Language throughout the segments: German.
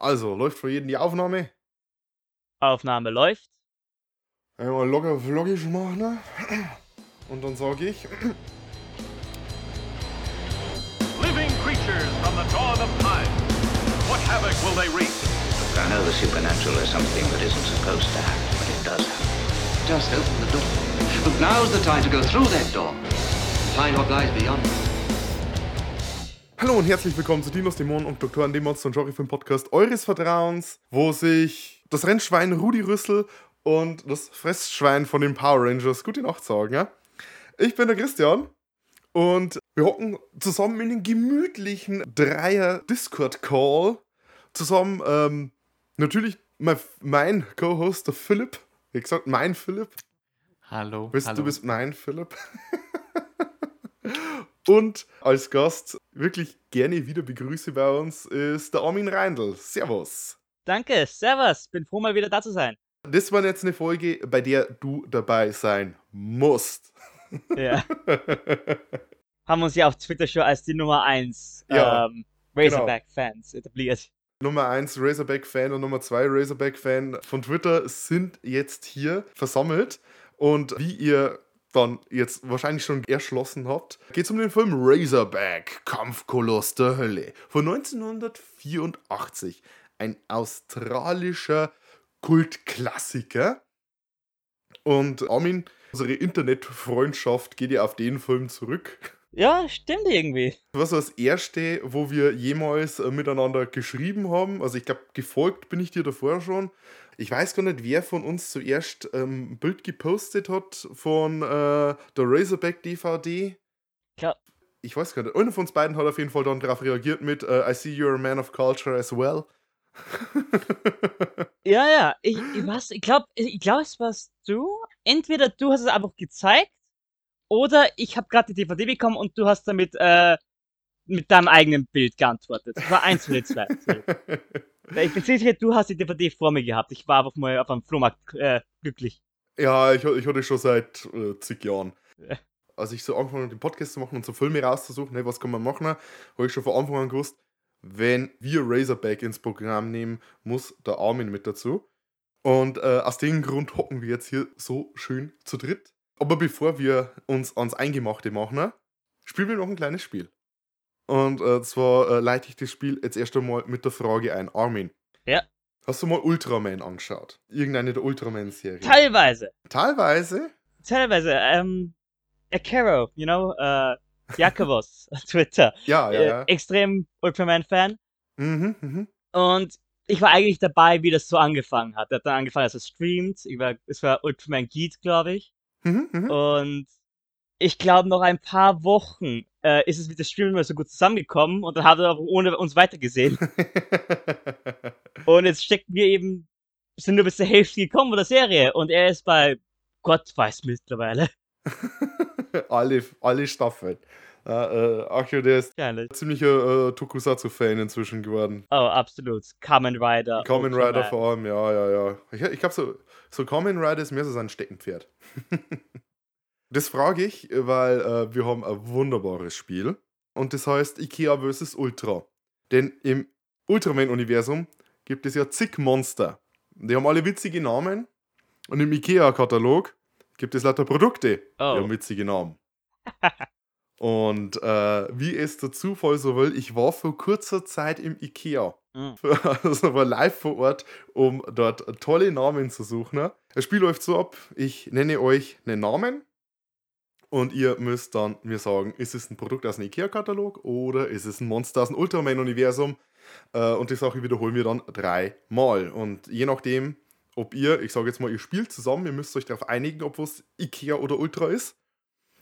Also, läuft für jeden die Aufnahme? Aufnahme läuft. Einmal locker vloggig machen. ne? Und dann sage ich, Living creatures from the dawn of time. What havoc will they wreak? I know the supernatural is something that isn't supposed to happen, but it does happen. Just open the door. But now's the time to go through that door and find what lies beyond. Hallo und herzlich willkommen zu Dinos, Dämonen und Doktoren, dem Monster und Genre-Film Podcast eures Vertrauens, wo sich das Rennschwein Rudi Rüssel und das Fressschwein von den Power Rangers gute Nacht sagen. Ja? Ich bin der Christian und wir hocken zusammen in einem gemütlichen Dreier-Discord-Call. Zusammen, ähm, natürlich mein, mein Co-Host, der Philipp. Wie gesagt, mein Philipp. Hallo. Bist, hallo. Du bist mein Philipp. Und als Gast wirklich gerne wieder begrüße bei uns ist der Armin Reindl. Servus. Danke, servus. Bin froh, mal wieder da zu sein. Das war jetzt eine Folge, bei der du dabei sein musst. Ja. Haben uns ja auf Twitter schon als die Nummer 1 Ja, ähm, Razorback-Fans etabliert. Nummer 1 Razorback-Fan und Nummer 2 Razorback-Fan von Twitter sind jetzt hier versammelt. Und wie ihr dann jetzt wahrscheinlich schon erschlossen habt, geht es um den Film Razorback, Kampfkoloss der Hölle von 1984. Ein australischer Kultklassiker. Und Armin, unsere Internetfreundschaft geht ja auf den Film zurück. Ja, stimmt irgendwie. Das war das erste, wo wir jemals äh, miteinander geschrieben haben. Also ich glaube, gefolgt bin ich dir davor schon. Ich weiß gar nicht, wer von uns zuerst ähm, ein Bild gepostet hat von äh, der Razorback DVD. Klar. Ich weiß gar nicht. Einer von uns beiden hat auf jeden Fall dann darauf reagiert mit äh, I see you're a man of culture as well. Ja, ja. Ich, ich, was, ich glaube, ich glaub, es warst du. Entweder du hast es einfach gezeigt oder ich habe gerade die DVD bekommen und du hast damit äh, mit deinem eigenen Bild geantwortet. Das war eins von den zwei. Ich bin sicher, du hast die DVD vor mir gehabt. Ich war einfach mal auf einem Flohmarkt äh, glücklich. ja, ich, ich hatte schon seit äh, zig Jahren. Ja. Als ich so angefangen habe, den Podcast zu machen und so Filme rauszusuchen, hey, was kann man machen, habe ich schon von Anfang an gewusst, wenn wir Razorback ins Programm nehmen, muss der Armin mit dazu. Und äh, aus dem Grund hocken wir jetzt hier so schön zu dritt. Aber bevor wir uns ans Eingemachte machen, spielen wir noch ein kleines Spiel. Und äh, zwar äh, leite ich das Spiel jetzt erst einmal mit der Frage ein. Armin. Ja. Hast du mal Ultraman angeschaut? Irgendeine der Ultraman-Serien? Teilweise. Teilweise? Teilweise. Ähm, Akero, you know, äh, Jakobos auf Twitter. Ja, ja, Äh, ja. extrem Ultraman-Fan. Mhm, mhm. Und ich war eigentlich dabei, wie das so angefangen hat. Er hat dann angefangen, als er streamt. Über, es war Ultraman Geek, glaube ich. Mhm, mhm. Und ich glaube, noch ein paar Wochen äh, ist es mit dem Stream immer so gut zusammengekommen und dann hat er auch ohne uns weitergesehen. und jetzt stecken wir eben, sind nur bis zur Hälfte gekommen von der Serie und er ist bei Gott weiß mittlerweile. alle, alle Staffeln. Ja, äh, Akio, der ist Gerne. ziemlicher äh, Tokusatsu-Fan inzwischen geworden. Oh, absolut. Kamen Rider. Kamen. Rider vor allem, ja, ja, ja. Ich, ich glaube, so, so Kamen Rider ist mehr so sein Steckenpferd. das frage ich, weil äh, wir haben ein wunderbares Spiel. Und das heißt Ikea vs. Ultra. Denn im Ultraman-Universum gibt es ja zig Monster. Die haben alle witzige Namen. Und im Ikea-Katalog gibt es lauter Produkte, Oh. die haben witzige Namen. Und äh, wie es der Zufall so will, ich war vor kurzer Zeit im Ikea. Mhm. Also war live vor Ort, um dort tolle Namen zu suchen. ne? Das Spiel läuft so ab, ich nenne euch einen Namen und ihr müsst dann mir sagen, ist es ein Produkt aus dem Ikea-Katalog oder ist es ein Monster aus dem Ultraman-Universum? Äh, und die Sache wiederholen wir dann dreimal. Und je nachdem, ob ihr, ich sage jetzt mal, ihr spielt zusammen, ihr müsst euch darauf einigen, ob was Ikea oder Ultra ist.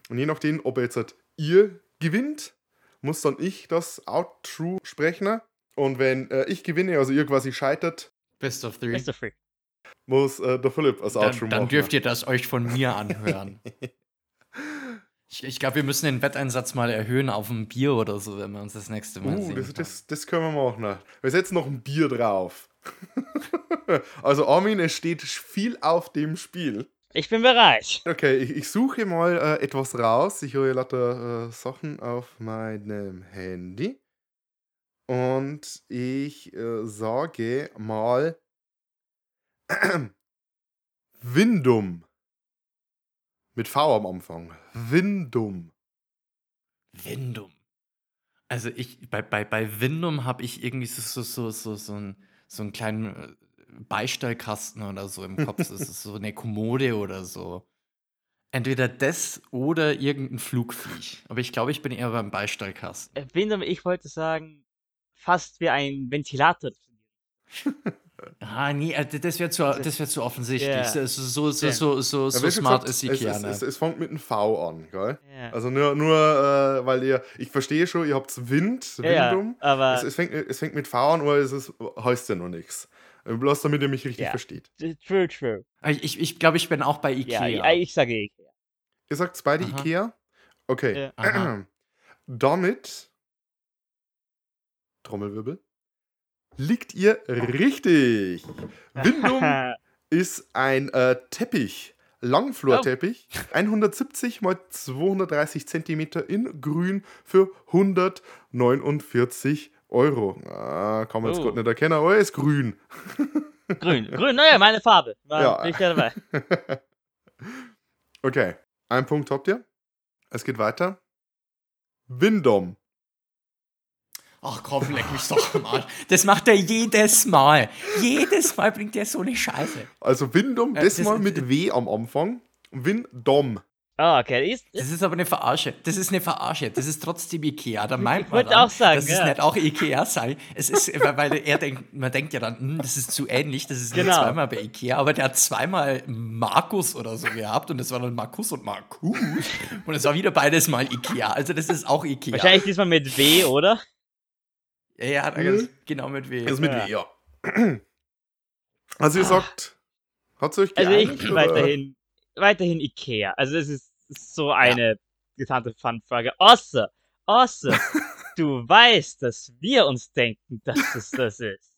Und je nachdem, ob jetzt halt ihr gewinnt, muss dann ich das Outro sprechen. Und wenn äh, ich gewinne, also ihr quasi scheitert, Best of three. Best of Free. muss äh, der Philipp das Outro Dann, dann machen. dürft ihr das euch von mir anhören. ich ich glaube, wir müssen den Wetteinsatz mal erhöhen auf ein Bier oder so, wenn wir uns das nächste Mal Uh, sehen. das, das, das können wir machen. Wir setzen noch ein Bier drauf. also Armin, es steht viel auf dem Spiel. Ich bin bereit. Okay, ich, ich suche mal äh, etwas raus. Ich hole lauter äh, Sachen auf meinem Handy. Und ich äh, sage mal Windum. Mit V am Anfang. Windum. Windum. Also ich, bei, bei, bei Windum habe ich irgendwie so, so, so, so, so, einen, so einen kleinen äh, Beistellkasten oder so im Kopf. Das ist so eine Kommode oder so. Entweder das oder irgendein Flugviech. Aber ich glaube, ich bin eher beim Beistellkasten. Äh, Windum, ich wollte sagen, fast wie ein Ventilator. Ah, nee, äh, das wäre zu, das wär zu offensichtlich. Ja. So, so, so, so, so, smart gesagt, ist es, Ikea, es, es, es fängt mit einem V an, gell? Ja. Also nur, nur äh, weil ihr, ich verstehe schon, ihr habt Wind, ja, Windum. aber Es, es, fängt, es fängt mit V an, aber es ist, heißt ja noch nichts. Bloß damit ihr mich richtig versteht. true, true. Ich, ich glaube, ich bin auch bei Ikea. Ja, ich, ich sage Ikea. Ihr sagt beide Aha. Ikea? Okay. Damit, Trommelwirbel, liegt ihr richtig. Windum ist ein äh, Teppich, Langflorteppich, 170 mal 230 Zentimeter in grün für 149 Euro. Ah, kann man jetzt Oh. gerade nicht erkennen, aber er ist grün. Grün, grün, naja, meine Farbe. War, Ja. Bin ich ja dabei. okay, einen Punkt habt ihr. Es geht weiter. Windom. Ach komm, leck mich doch am Arsch. Das macht er jedes Mal. Jedes Mal bringt er so eine Scheiße. Also Windom, Äh, das das- mal mit W am Anfang. Windom. Ah, okay. Ist, Das ist aber eine Verarsche. Das ist eine Verarsche. Das ist trotzdem Ikea. Da meint Ich man wollte dann, auch sagen, dass es ja. nicht auch Ikea sei. Es ist, weil, weil er denkt, man denkt ja dann, hm, das ist zu ähnlich, das ist Genau. zweimal bei Ikea, aber der hat zweimal Markus oder so gehabt und das war dann Markus und Markus und es war wieder beides mal Ikea. Also das ist auch Ikea. Wahrscheinlich diesmal mit W, oder? Ja, ja, da Mhm. genau mit W. Das ist mit Ja. W, ja. Also ihr sagt, hat es euch Also geeinigt? ich oder? weiterhin, weiterhin Ikea. Also es ist so eine gesandte Fun-Frage. Außer, außer, du weißt, dass wir uns denken, dass es das ist.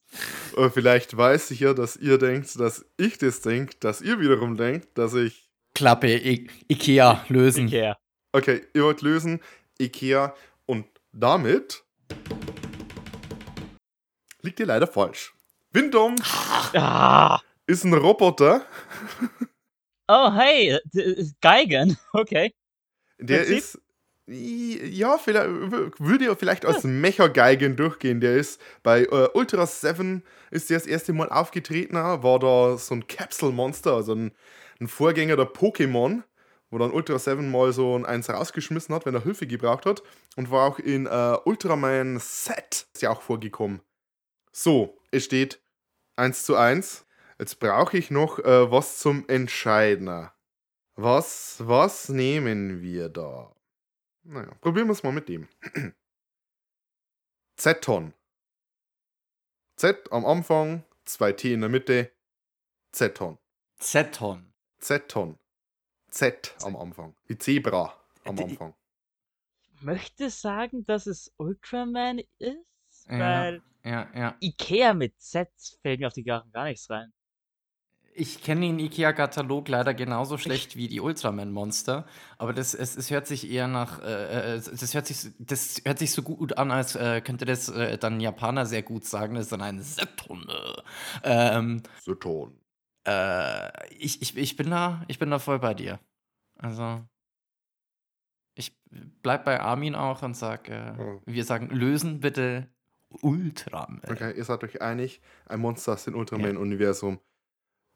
Äh, Vielleicht weiß ich ja, dass ihr denkt, dass ich das denke, dass ihr wiederum denkt, dass ich. Klappe, I Ikea lösen. Ikea. Okay, ihr wollt lösen, Ikea und damit liegt ihr leider falsch. Windom Ah. ist ein Roboter, Oh, hey, Geigen. Okay. der Prinzip? ist. Ja, vielleicht, würde ja vielleicht als Mecha-Geigen durchgehen. Der ist bei äh, Ultra 7 ist der das erste Mal aufgetreten, war da so ein Capsule-Monster, also ein, ein Vorgänger der Pokémon, wo dann Ultra 7 mal so ein eins rausgeschmissen hat, wenn er Hilfe gebraucht hat. Und war auch in äh, Ultraman Set ist ja auch vorgekommen. So, es steht 1 zu 1. Jetzt brauche ich noch äh, was zum Entscheidner. Was, was nehmen wir da? Naja, probieren wir es mal mit dem. Z-Ton. Z am Anfang, zwei T in der Mitte. Z-Ton. Zeton. Z-Ton. Z am Anfang. Wie Zebra am Anfang. Möchte sagen, dass es Ultraman ist, Ja. weil Ja, ja. Ikea mit Z fällt mir auf die Garten gar nichts rein. Ich kenne den IKEA-Katalog leider genauso schlecht wie die Ultraman-Monster, aber das, es, es hört sich eher nach, äh, äh, das, hört sich, das hört sich so gut an, als äh, könnte das äh, dann ein Japaner sehr gut sagen, das ist dann ein Seton. Ähm, Z-Ton. äh, ich, ich, ich, bin da, ich bin da voll bei dir. Also, ich bleib bei Armin auch und sag, äh, Oh. wir sagen, lösen bitte Ultraman. Okay, ihr seid euch einig. Ein Monster aus dem Ja. Ultraman-Universum.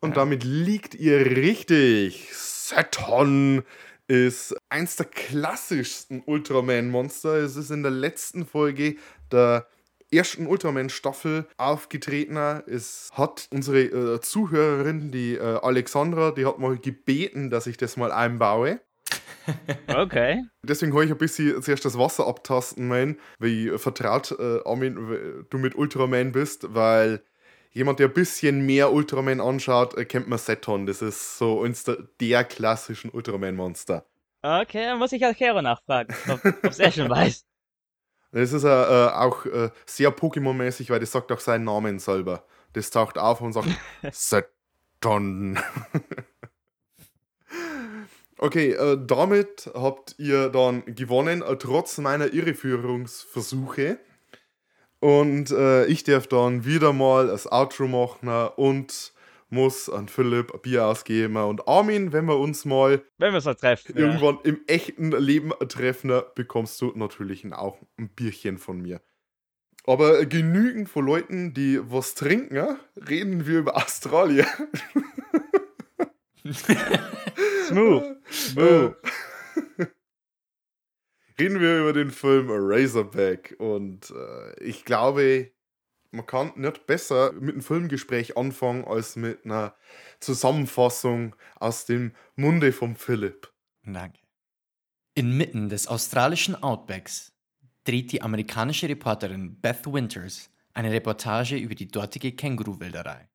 Und Ja. damit liegt ihr richtig. Seton ist eins der klassischsten Ultraman-Monster. Es ist in der letzten Folge der ersten Ultraman-Staffel aufgetreten. Es hat unsere äh, Zuhörerin, die äh, Alexandra, die hat mal gebeten, dass ich das mal einbaue. Okay. Deswegen habe ich ein bisschen zuerst das Wasser abtasten, mein, wie vertraut äh, Armin, du mit Ultraman bist, weil jemand, der ein bisschen mehr Ultraman anschaut, äh, kennt man Seton. Das ist so eins der, der klassischen Ultraman-Monster. Okay, dann muss ich halt Kero nachfragen, ob ob's er schon weiß. Das ist äh, äh, auch äh, sehr Pokémon-mäßig, weil das sagt auch seinen Namen selber. Das taucht auf und sagt Seton. Okay, äh, damit habt ihr dann gewonnen, äh, trotz meiner Irreführungsversuche. Und äh, ich darf dann wieder mal das Outro machen und muss an Philipp ein Bier ausgeben. Und Armin, wenn wir uns mal Wenn wir halt treffen. Ja. irgendwann im echten Leben treffen, bekommst du natürlich auch ein Bierchen von mir. Aber genügend von Leuten, die was trinken, ja, reden wir über Australien. Smooth. Smooth. reden wir über den Film Razorback. Und äh, ich glaube, man kann nicht besser mit einem Filmgespräch anfangen als mit einer Zusammenfassung aus dem Munde von Philipp. Danke. Inmitten des australischen Outbacks dreht die amerikanische Reporterin Beth Winters eine Reportage über die dortige Känguruwilderei.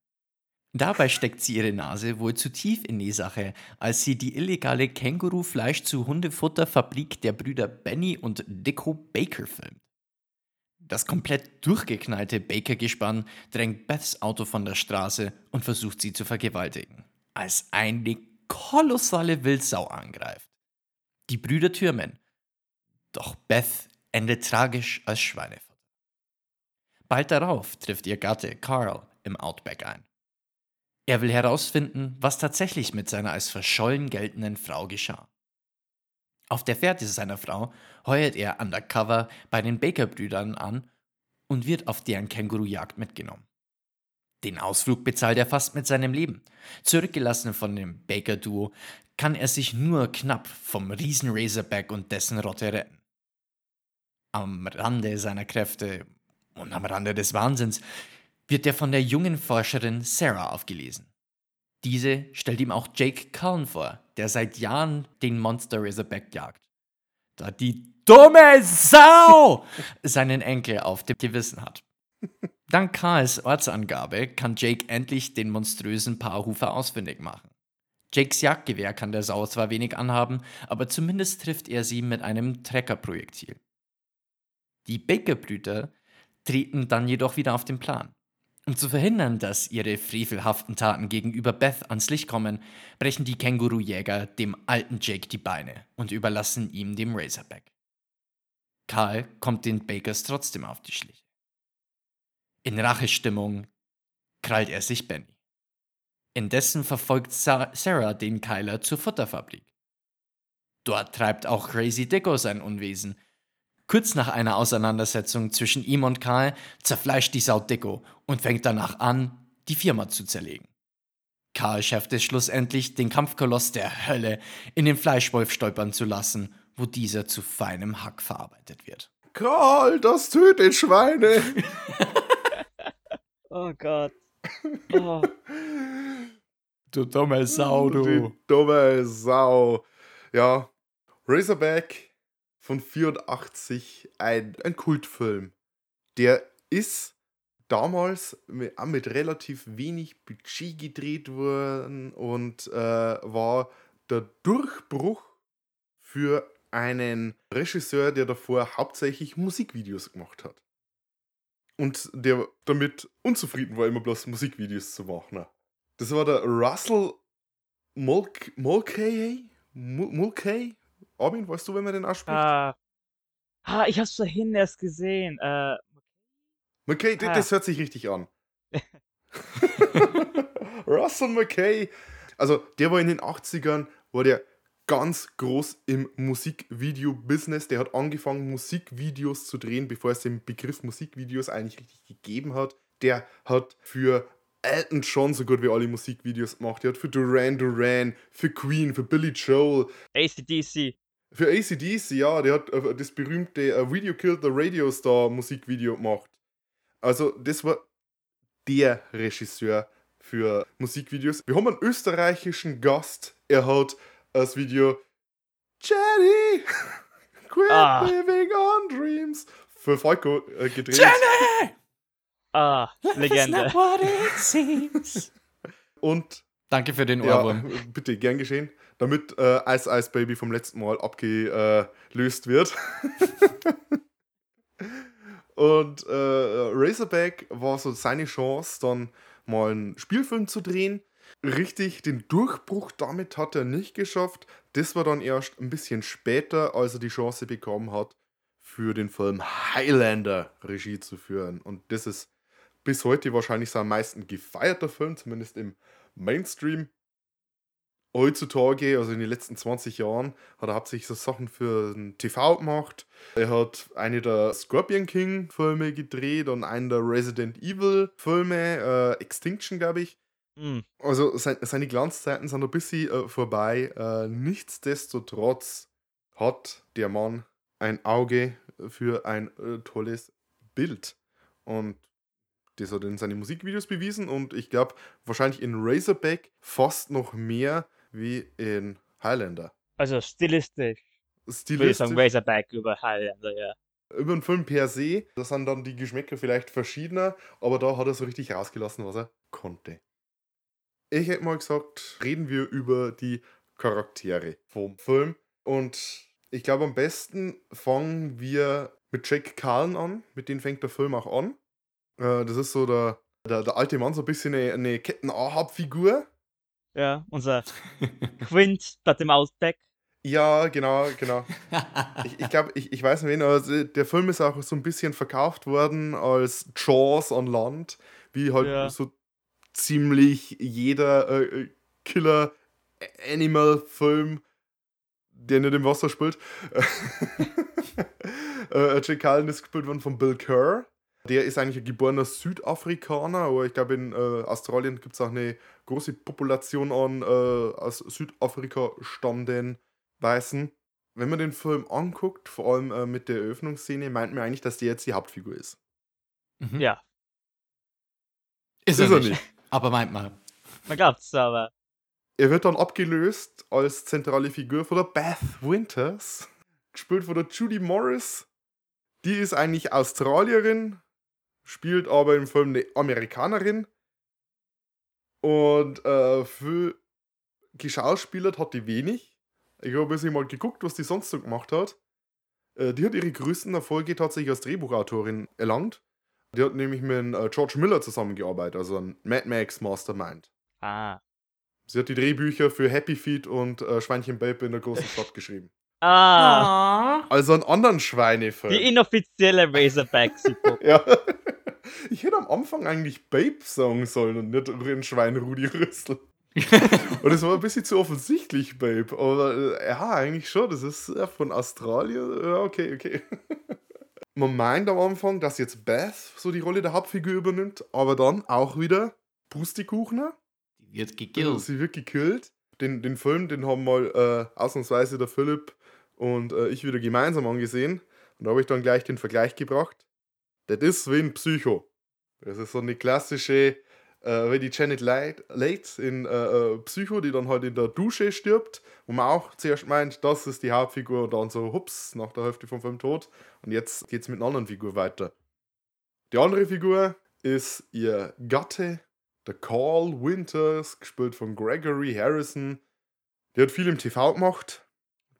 Dabei steckt sie ihre Nase wohl zu tief in die Sache, als sie die illegale Kängurufleisch zu Hundefutterfabrik der Brüder Benny und Dicko Baker filmt. Das komplett durchgeknallte Baker-Gespann drängt Beths Auto von der Straße und versucht sie zu vergewaltigen, als eine kolossale Wildsau angreift. Die Brüder türmen. Doch Beth endet tragisch als Schweinefutter. Bald darauf trifft ihr Gatte Carl im Outback ein. Er will herausfinden, was tatsächlich mit seiner als verschollen geltenden Frau geschah. Auf der Fährte seiner Frau heuert er undercover bei den Baker-Brüdern an und wird auf deren Kängurujagd mitgenommen. Den Ausflug bezahlt er fast mit seinem Leben. Zurückgelassen von dem Baker-Duo kann er sich nur knapp vom Riesen Razorback und dessen Rotte retten. Am Rande seiner Kräfte und am Rande des Wahnsinns wird er von der jungen Forscherin Sarah aufgelesen. Diese stellt ihm auch Jake Cullen vor, der seit Jahren den Monster Razorback jagt. Da die dumme Sau seinen Enkel auf dem Gewissen hat. Dank Karls Ortsangabe kann Jake endlich den monströsen Paarhufer ausfindig machen. Jakes Jagdgewehr kann der Sau zwar wenig anhaben, aber zumindest trifft er sie mit einem Treckerprojektil. Die Baker-Brüder treten dann jedoch wieder auf den Plan. Um zu verhindern, dass ihre frevelhaften Taten gegenüber Beth ans Licht kommen, brechen die Kängurujäger dem alten Jake die Beine und überlassen ihm dem Razorback. Karl kommt den Bakers trotzdem auf die Schliche. In Rachestimmung krallt er sich Benny. Indessen verfolgt Sa Sarah den Keiler zur Futterfabrik. Dort treibt auch Crazy Dicko sein Unwesen. Kurz nach einer Auseinandersetzung zwischen ihm und Karl zerfleischt die Sau Dicko und fängt danach an, die Firma zu zerlegen. Karl schafft es schlussendlich, den Kampfkoloss der Hölle in den Fleischwolf stolpern zu lassen, wo dieser zu feinem Hack verarbeitet wird. Karl, das tötet Schweine! Oh Gott. Oh. Du dumme Die dumme Sau. Ja, Razorback von 84, ein, ein Kultfilm. Der ist damals mit, auch mit relativ wenig Budget gedreht worden und äh, war der Durchbruch für einen Regisseur, der davor hauptsächlich Musikvideos gemacht hat. Und der damit unzufrieden war, immer bloß Musikvideos zu machen. Das war der Russell Mulcahy? Mul- Mulcahy? Armin, weißt du, wenn man den ausspricht? Ah. ah, ich hab's vorhin erst gesehen. Äh, McKay, Ah. das hört sich richtig an. Russell McKay. Also, der war in den 80ern, war der ganz groß im Musikvideo-Business. Der hat angefangen, Musikvideos zu drehen, bevor es den Begriff Musikvideos eigentlich richtig gegeben hat. Der hat für Elton John so gut wie alle Musikvideos gemacht. Der hat für Duran Duran, für Queen, für Billy Joel, ACDC. Für ACDC, ja, der hat äh, das berühmte äh, Video Killed the Radio Star Musikvideo gemacht. Also, das war der Regisseur für Musikvideos. Wir haben einen österreichischen Gast. Er hat das Video Jenny! Quit Ah. living on dreams für Falco äh, gedreht. Ah, Legende. Und Danke für den ja, Ohrwurm. bitte, gern geschehen. Damit äh, Ice Ice Baby vom letzten Mal abgelöst wird. Und äh, Razorback war so seine Chance, dann mal einen Spielfilm zu drehen. Richtig, den Durchbruch damit hat er nicht geschafft. Das war dann erst ein bisschen später, als er die Chance bekommen hat, für den Film Highlander Regie zu führen. Und das ist bis heute wahrscheinlich sein am meisten gefeierter Film, zumindest im Mainstream. Heutzutage, also in den letzten 20 Jahren, hat er hauptsächlich so Sachen für den TV gemacht. Er hat eine der Scorpion King Filme gedreht und einen der Resident Evil Filme, äh, Extinction, glaube ich. Hm. Also sein, seine Glanzzeiten sind ein bisschen äh, vorbei. Äh, nichtsdestotrotz hat der Mann ein Auge für ein äh, tolles Bild. Und das hat er in seinen Musikvideos bewiesen und ich glaube wahrscheinlich in Razorback fast noch mehr wie in Highlander. Also stilistisch, würde ich Stilistisch sagen, Razorback über Highlander, ja. über den Film per se, da sind dann die Geschmäcker vielleicht verschiedener, aber da hat er so richtig rausgelassen, was er konnte. Ich hätte mal gesagt, reden wir über die Charaktere vom Film. Und ich glaube, am besten fangen wir mit Jack Carlin an. Mit dem fängt der Film auch an. Äh, Das ist so der, der, der alte Mann, so ein bisschen eine, eine Ketten-Ahab-Figur. Ja, unser Quint statt dem Outback. Ja, genau, genau. Ich, ich glaube, ich, ich weiß nicht, wen, aber der Film ist auch so ein bisschen verkauft worden als Jaws on Land, wie halt Ja. so ziemlich jeder äh, äh, Killer-Animal-Film, der nicht im Wasser spielt. äh, Jake Cullen ist gespielt worden von Bill Kerr. Der ist eigentlich ein geborener Südafrikaner, aber ich glaube, in äh, Australien gibt es auch eine große Population an äh, aus Südafrika stammenden Weißen. Wenn man den Film anguckt, vor allem äh, mit der Eröffnungsszene, meint man eigentlich, dass der jetzt die Hauptfigur ist. Mhm. Ja, Ist, Ist er nicht. nicht. Aber meint mal. man glaubt's aber. Er wird dann abgelöst als zentrale Figur von der Beth Winters, gespielt von der Judy Morris. Die ist eigentlich Australierin, spielt aber im Film eine Amerikanerin. Und äh, für geschauspielert hat die wenig. Ich habe ein bisschen mal geguckt, was die sonst so gemacht hat. Äh, die hat ihre größten Erfolge tatsächlich als Drehbuchautorin erlangt. Die hat nämlich mit äh, George Miller zusammengearbeitet, also ein Mad Max Mastermind. Ah. Sie hat die Drehbücher für Happy Feet und äh, Schweinchen Babe in der großen Stadt geschrieben. Ah, Also einen anderen Schweinefilm. die inoffizielle Razorback-Sequel. ja. Ich hätte am Anfang eigentlich Babe sagen sollen und nicht den Schwein Rudi Rüssel. Und es war ein bisschen zu offensichtlich, Babe. Aber äh, ja, eigentlich schon. Das ist äh, von Australien. Ja, okay, okay. Man meint am Anfang, dass jetzt Beth so die Rolle der Hauptfigur übernimmt, aber dann auch wieder Pustekuchner. Die wird gekillt. sie wird gekillt. Den, den Film, den haben mal äh, ausnahmsweise der Philipp und äh, ich wieder gemeinsam angesehen. Und da habe ich dann gleich den Vergleich gebracht. Das ist wie ein Psycho. Das ist so eine klassische, äh, wie die Janet Leigh- in äh, äh, Psycho, die dann halt in der Dusche stirbt, wo man auch zuerst meint, das ist die Hauptfigur und dann so, hups, nach der Hälfte vom Film tot. Und jetzt geht es mit einer anderen Figur weiter. Die andere Figur ist ihr Gatte, der Carl Winters, gespielt von Gregory Harrison. Der hat viel im TV gemacht.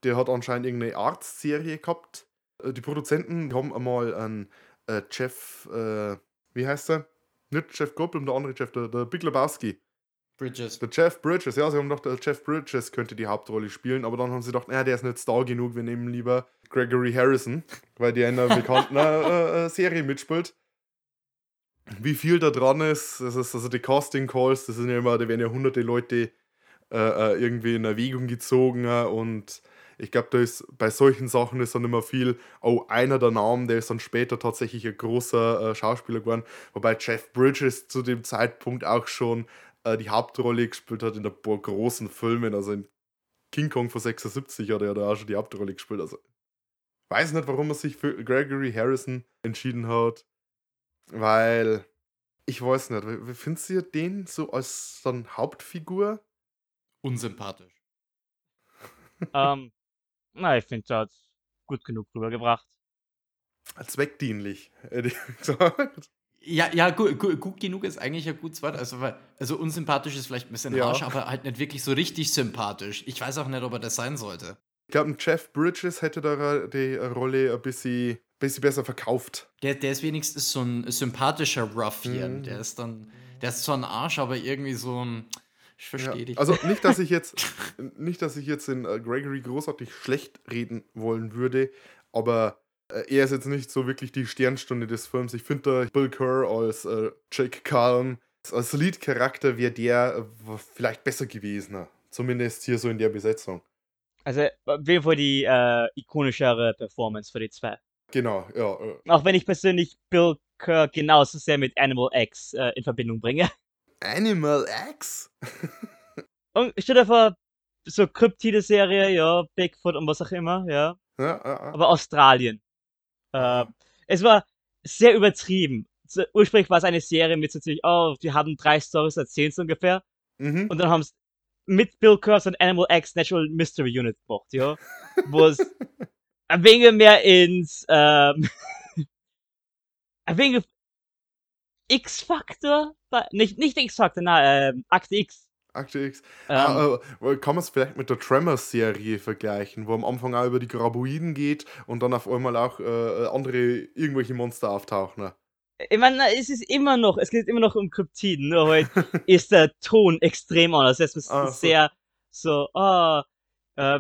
Der hat anscheinend irgendeine Arztserie gehabt. Äh, Die Produzenten haben einmal einen äh, Jeff, äh, wie heißt er? Nicht Jeff Goldblum, der andere Jeff, der, der Big Lebowski. Bridges. Der Jeff Bridges, ja, sie haben gedacht, der Jeff Bridges könnte die Hauptrolle spielen, aber dann haben sie gedacht, naja, der ist nicht Star genug, wir nehmen lieber Gregory Harrison, weil der in einer bekannten äh, äh, Serie mitspielt. Wie viel da dran ist, das ist also die Casting Calls, das sind ja immer, da werden ja hunderte Leute äh, äh, irgendwie in Erwägung gezogen äh, und ich glaube, da ist bei solchen Sachen ist dann immer viel, oh, einer der Namen, der ist dann später tatsächlich ein großer äh, Schauspieler geworden, wobei Jeff Bridges zu dem Zeitpunkt auch schon äh, die Hauptrolle gespielt hat in ein paar großen Filmen, also in King Kong von 76 hat er da auch schon die Hauptrolle gespielt, also weiß nicht, warum er sich für Gregory Harrison entschieden hat, weil ich weiß nicht, wie findest du den so als dann Hauptfigur? Unsympathisch. ähm, na, ich finde, er hat gut genug rübergebracht. Zweckdienlich, hätte ich gesagt. Ja, ja, gut, gut, gut genug ist eigentlich ein gutes Wort. Also, also unsympathisch ist vielleicht ein bisschen Ja. harsch, aber halt nicht wirklich so richtig sympathisch. Ich weiß auch nicht, ob er das sein sollte. Ich glaube, Jeff Bridges hätte da die Rolle ein bisschen, bisschen besser verkauft. Der, der ist wenigstens so ein sympathischer Ruffian. Mhm. Der ist dann, der ist zwar ein Arsch, aber irgendwie so ein. Ich Ja. verstehe dich. Also nicht, dass ich jetzt nicht, dass ich jetzt in äh, Gregory großartig schlecht reden wollen würde, aber Äh, Er ist jetzt nicht so wirklich die Sternstunde des Films. Ich finde da Bill Kerr als äh, Jake Calm, als Lead-Charakter wäre der äh, vielleicht besser gewesen. Zumindest hier so in der Besetzung. Also, auf jeden Fall die äh, ikonischere Performance für die zwei. Genau, ja. äh, Auch wenn ich persönlich Bill Kerr genauso sehr mit Animal X äh, in Verbindung bringe. Animal X? Und stell dir vor, so kryptide Serie, ja, Bigfoot und was auch immer, ja. Ja, ja, ja. Aber Australien. Äh, es war sehr übertrieben. Ursprünglich war es eine Serie mit so ziemlich, oh, wir haben drei Stories erzählt so ungefähr. Mhm. Und dann haben es mit Bill so ein Animal X Natural Mystery Unit gemacht, ja. Wo es ein wenig mehr ins, ähm, ein wenig X-Faktor, nicht, nicht X-Faktor, na, ähm, Akte X. Akte X. Ähm, Ah, äh, kann man es vielleicht mit der Tremors-Serie vergleichen, wo am Anfang auch über die Graboiden geht und dann auf einmal auch äh, andere irgendwelche Monster auftauchen. ne? Ich meine, es ist immer noch, es geht immer noch um Kryptiden, nur halt ist der Ton extrem anders. Es ist Ah, so. sehr so, ah, äh,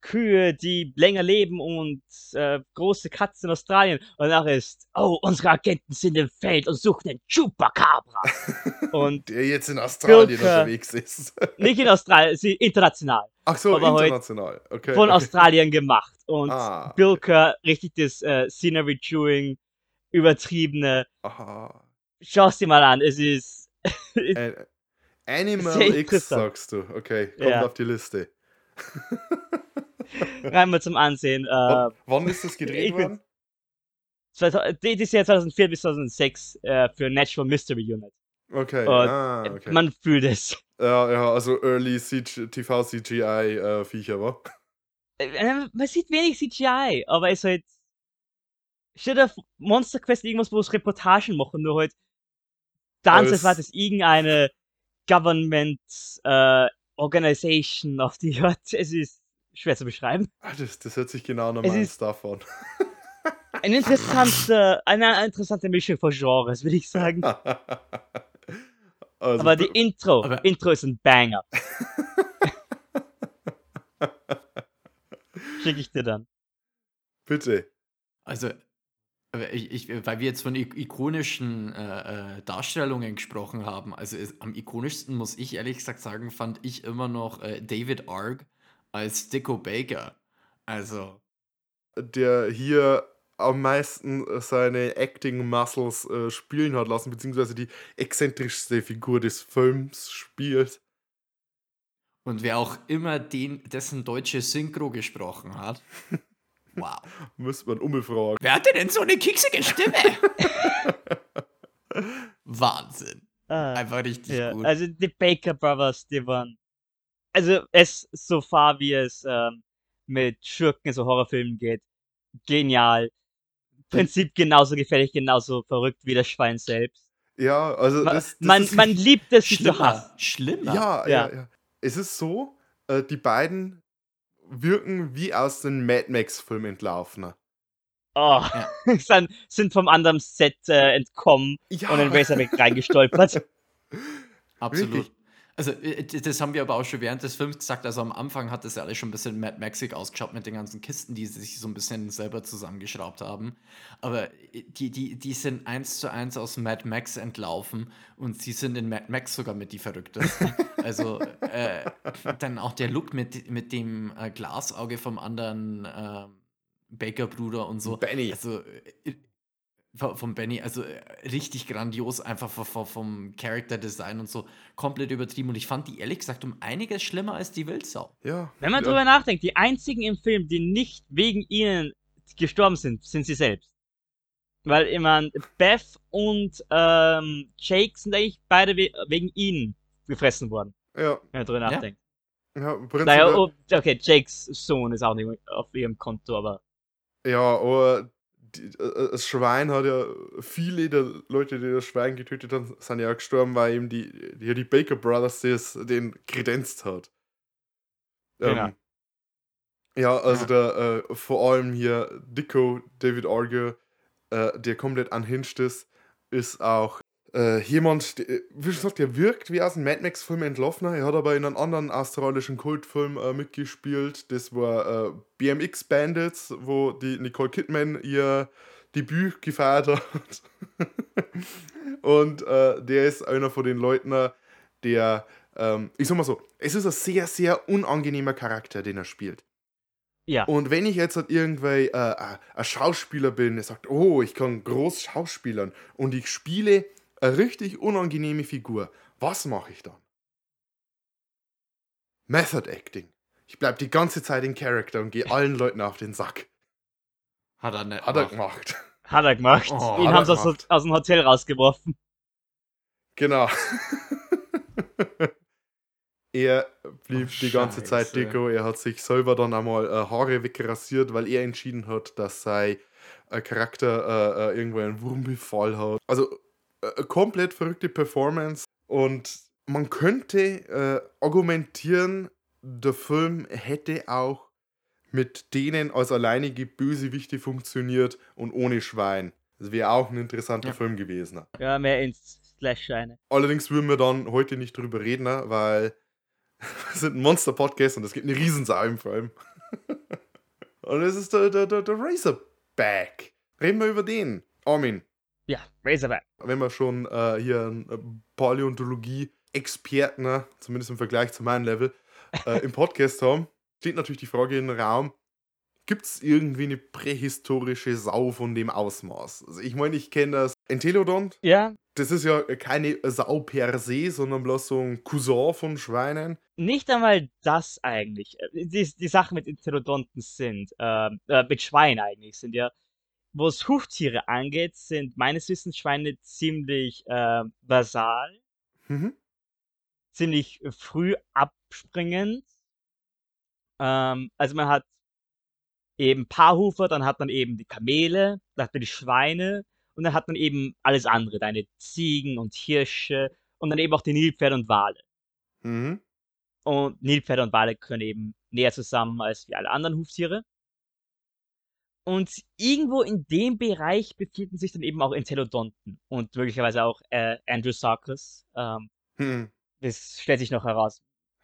Kühe, die länger leben und äh, große Katzen in Australien. Und nachher ist, oh, unsere Agenten sind im Feld und suchen den Chupacabra. und Der jetzt in Australien Kerr. unterwegs ist. nicht in Australien, sie international. Ach so, Aber international. Okay. Von okay. Australien gemacht. Und Ah, Bill Kerr, richtig das äh, Scenery Chewing, übertriebene. Aha. Schau dir mal an, es ist. Animal X sagst du. Okay, kommt Ja. auf die Liste. rein mal zum Ansehen. Äh, Wann, wann ist das gedreht worden? 2000 die die ist ja 2004 bis 2006 äh, für Natural Mystery Unit. Okay, ah, okay. Man fühlt es. ja, ja, also Early TV-CGI-Viecher, wa? Äh, man sieht wenig CGI, aber es ist halt. Dir vor, Monster Quest irgendwas, wo es Reportagen machen, nur halt. Dann war das irgendeine Government äh, Organization auf die Art. Es ist schwer zu beschreiben. Ah, das, das hört sich genau nach Es meinem ist- Stuff an. Eine interessante, eine interessante Mischung von Genres, würde ich sagen. also, Aber die Intro, aber- Intro ist ein Banger. Schicke ich dir dann. bitte. Also, ich, ich, weil wir jetzt von ik ikonischen äh, äh, Darstellungen gesprochen haben, also es, am ikonischsten muss ich ehrlich gesagt sagen, fand ich immer noch äh, David Arg als Dicko Baker. Also, Der hier am meisten seine Acting-Muscles äh, spielen hat lassen, beziehungsweise die exzentrischste Figur des Films spielt. und wer auch immer den, dessen deutsche Synchro gesprochen hat. Wow. Müsste man umfragen. Wer hatte denn so eine kicksige Stimme? Wahnsinn. Ah, Einfach richtig ja. gut. Also die Baker Brothers, die waren. Also es so far wie es ähm, mit Schurken so Horrorfilmen geht. Genial. Prinzip genauso gefährlich, genauso verrückt wie das Schwein selbst. Ja, also Ma- das, das man, ist, man liebt es, sie zu Schlimmer. hassen. Schlimmer. Ja, ja, Ja. ja, Es ist so, äh, die beiden wirken wie aus den Mad Max-Filmen entlaufen. Oh, Ja. sind, sind vom anderen Set äh, entkommen Ja. und in Razorback reingestolpert. Absolut. Wirklich? Also, äh, das haben wir aber auch schon während des Films gesagt. Also, am Anfang hat das ja alles schon ein bisschen Mad Maxig ausgeschaut mit den ganzen Kisten, die sie sich so ein bisschen selber zusammengeschraubt haben. Aber äh, die, die, die sind eins zu eins aus Mad Max entlaufen und sie sind in Mad Max sogar mit die Verrücktesten. also, äh, dann auch der Look mit, mit dem äh, Glasauge vom anderen äh, Baker-Bruder und so. Benny. Also, äh, von, Benny, also äh, richtig grandios, einfach vom, Character Design und so komplett übertrieben. Und ich fand die ehrlich gesagt um einiges schlimmer als die Wildsau. Ja. Wenn man ja. drüber nachdenkt, die einzigen im Film, die nicht wegen ihnen gestorben sind, sind sie selbst. Weil ich mein, Beth und ähm, Jake sind eigentlich beide we wegen ihnen gefressen worden, Ja, wenn man drüber Ja. nachdenkt. ja, prinzipiell, Naja, oh, okay, Jakes Sohn ist auch nicht auf ihrem Konto, aber ja, aber die, äh, das Schwein hat ja viele der Leute, die das Schwein getötet haben, sind ja gestorben, weil eben die, die, die Baker Brothers das, den kredenzt hat. Genau. Ähm, ja, also Ja. der, äh, vor allem hier Dicko, David Arger, äh, der komplett unhinged ist, ist auch äh, jemand, der, wie schon gesagt, der wirkt wie aus einem Mad Max-Film entlaufener. Er hat aber in einem anderen australischen Kultfilm äh, mitgespielt. Das war äh, BMX Bandits, wo die Nicole Kidman ihr Debüt gefeiert hat. Und äh, der ist einer von den Leuten, der, ähm, ich sag mal so, es ist ein sehr, sehr unangenehmer Charakter, den er spielt. Ja. Und wenn ich jetzt halt irgendwie äh, äh, ein Schauspieler bin, der sagt, oh, ich kann groß schauspielern und ich spiele eine richtig unangenehme Figur, was mache ich dann? Method Acting. Ich bleib die ganze Zeit in Character und gehe allen Leuten auf den Sack. Hat er nicht Hat er gemacht. gemacht. Hat er gemacht. Oh, Ihn haben sie aus, aus dem Hotel rausgeworfen. Genau. er blieb Oh, die ganze Zeit. Deko. Er hat sich selber dann einmal äh, Haare wegrasiert, weil er entschieden hat, dass sein äh, Charakter äh, äh, irgendwo einen Wurmbefall hat. Also äh, komplett verrückte Performance. Und man könnte äh, argumentieren, der Film hätte auch mit denen als alleinige Bösewichte funktioniert und ohne Schwein. Das wäre auch ein interessanter Ja. Film gewesen. Ja, mehr ins Slash-Scheine. Allerdings würden wir dann heute nicht drüber reden, ne, weil wir sind ein Monster-Podcast und es gibt eine Riesensau im Film. und es ist der, der, der, der Razorback. Reden wir über den. Armin, Ja, Razorback. wenn wir schon äh, hier einen äh, Paläontologie-Experten, ne, zumindest im Vergleich zu meinem Level, äh, im Podcast haben, steht natürlich die Frage in den Raum, gibt es irgendwie eine prähistorische Sau von dem Ausmaß? Also ich meine, ich kenne das Entelodont, Ja, das ist ja keine Sau per se, sondern bloß so ein Cousin von Schweinen. nicht einmal das eigentlich. Äh, Die, die Sachen mit Entelodonten sind, ähm, äh, mit Schweinen eigentlich, sind ja, was Huftiere angeht, sind meines Wissens Schweine ziemlich äh, basal, Mhm. ziemlich früh abspringend. Ähm, also man hat eben Paarhufer, dann hat man eben die Kamele, dann hat man die Schweine und dann hat man eben alles andere, deine Ziegen und Hirsche und dann eben auch die Nilpferde und Wale. Mhm. Und Nilpferde und Wale können eben näher zusammen als wie alle anderen Huftiere. Und irgendwo in dem Bereich befinden sich dann eben auch Entelodonten und möglicherweise auch äh, Andrewsarchus. Ähm, Mhm. das stellt sich noch heraus.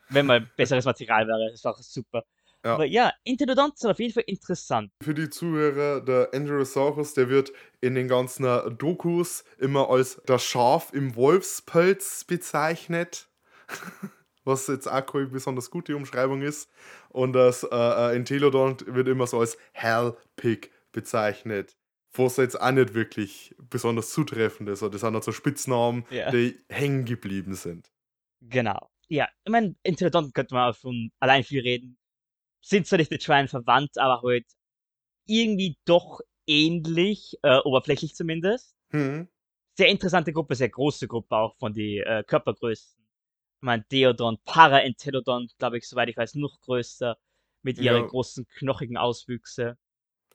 Wenn mal besseres Material wäre, ist auch super. Ja. Aber ja, Entelodonten sind auf jeden Fall interessant. Für die Zuhörer, der Androsaurus, der wird in den ganzen äh, Dokus immer als das Schaf im Wolfspelz bezeichnet. Was jetzt auch keine besonders gute Umschreibung ist. Und das äh, äh, Entelodont wird immer so als Hellpig bezeichnet. Was jetzt auch nicht wirklich besonders zutreffend ist. Das sind halt so Spitznamen, Ja. die hängen geblieben sind. Genau. Ja, ich meine, Entelodonten könnte man auch von allein viel reden. Sind zwar nicht mit Schweinen verwandt, aber halt irgendwie doch ähnlich, äh, oberflächlich zumindest. Hm. Sehr interessante Gruppe, sehr große Gruppe auch von den äh, Körpergrößen. Ich meine, Deodon, Paraentelodon, glaube ich, soweit ich weiß, noch größer, mit ihren Ja. großen knochigen Auswüchse.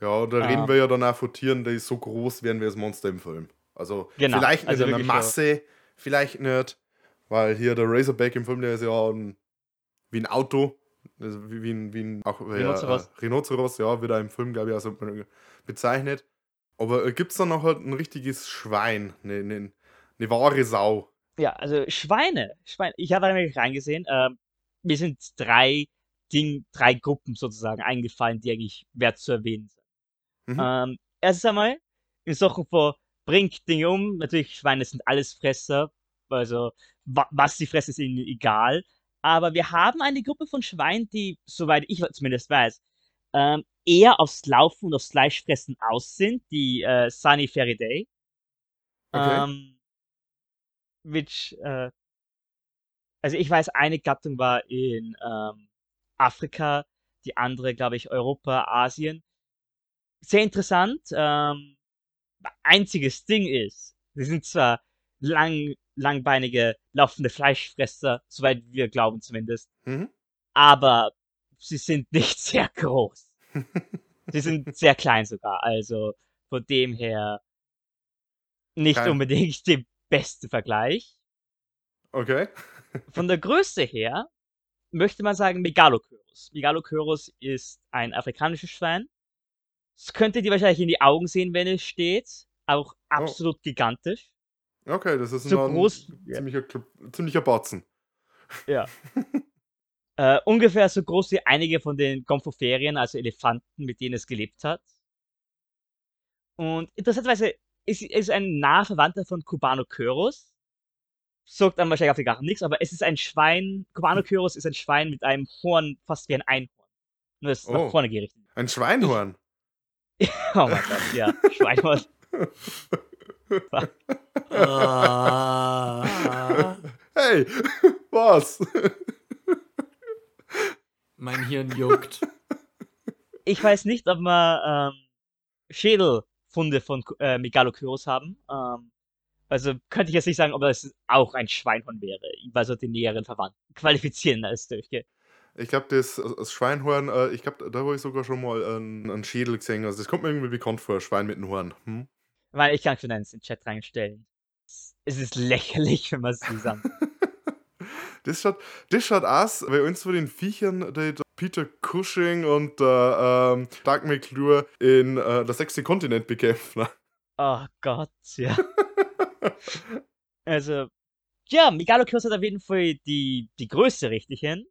Ja, da Ah. reden wir ja dann auch von Tieren, die so groß werden wie das Monster im Film. Also Genau, vielleicht nicht also in der. Masse, vielleicht nicht, weil hier der Razorback im Film, der ist ja ein, wie ein Auto, also wie, wie ein, wie ein auch, Rhinoceros. Ja, äh, Rhinoceros, ja, wird er im Film, glaube ich, also bezeichnet. Aber gibt es dann noch halt ein richtiges Schwein, eine, eine, eine wahre Sau? Ja, also Schweine. Schweine. Ich habe nämlich reingesehen. Ähm, mir sind drei Ding, drei Gruppen sozusagen eingefallen, die eigentlich wert zu erwähnen sind. Mhm. Ähm, erstens einmal in Sachen von bringt Dinge um. Natürlich, Schweine sind Allesfresser. Also, wa was sie fressen, ist ihnen egal. Aber wir haben eine Gruppe von Schweinen, die, soweit ich zumindest weiß, ähm, eher aufs Laufen und aufs Fleischfressen aus sind. Die äh, Sunny Feridae. Okay. Ähm, which, äh, also ich weiß, eine Gattung war in ähm, Afrika, die andere, glaube ich, Europa, Asien. Sehr interessant. Ähm, einziges Ding ist, sie sind zwar lang, langbeinige, laufende Fleischfresser, soweit wir glauben zumindest, Mhm. aber sie sind nicht sehr groß. sie sind sehr klein sogar, also von dem her nicht Kein- unbedingt der beste Vergleich. Okay. Von der Größe her möchte man sagen Megalochörus. Megalochörus ist ein afrikanisches Schwein. Das könntet ihr wahrscheinlich in die Augen sehen, wenn es steht. Auch absolut gigantisch. Okay, das ist So ein groß- ja. ziemlicher, Kl- ziemlicher Batzen. Ja. äh, ungefähr so groß wie einige von den Gomphoferien, also Elefanten, mit denen es gelebt hat. Und interessanterweise ist es ein naher Verwandter von Cubanocurus. Sagt dann wahrscheinlich auf die Garten nichts, aber es ist ein Schwein. Cubanocurus ist ein Schwein mit einem Horn, fast wie ein Einhorn. Nur ist Oh. nach vorne gerichtet. Ein Schweinhorn. Oh mein Gott, ja, Schweinhorn. Ah, Hey, was? mein Hirn juckt. Ich weiß nicht, ob wir ähm, Schädelfunde von äh, Megalokyros haben. Ähm, also könnte ich jetzt nicht sagen, ob das auch ein Schweinhorn wäre, weil so die näheren Verwandten qualifizieren als durchgeht. Ich glaube, das, das Schweinhorn, äh, ich glaube, da habe ich sogar schon mal einen, einen Schädel gesehen. Also, das kommt mir irgendwie bekannt vor, Schwein mit einem Horn. Hm? Weil ich kann schon eins in den Chat reinstellen. Es ist lächerlich, wenn man es zusammen. Das schaut, das schaut aus, bei uns von den Viechern, die Peter Cushing und der ähm, Doug McClure in äh, der sechste Kontinent bekämpfen. oh Gott, ja. also, ja, Megalokyros hat auf jeden Fall die, die Größe richtig hin.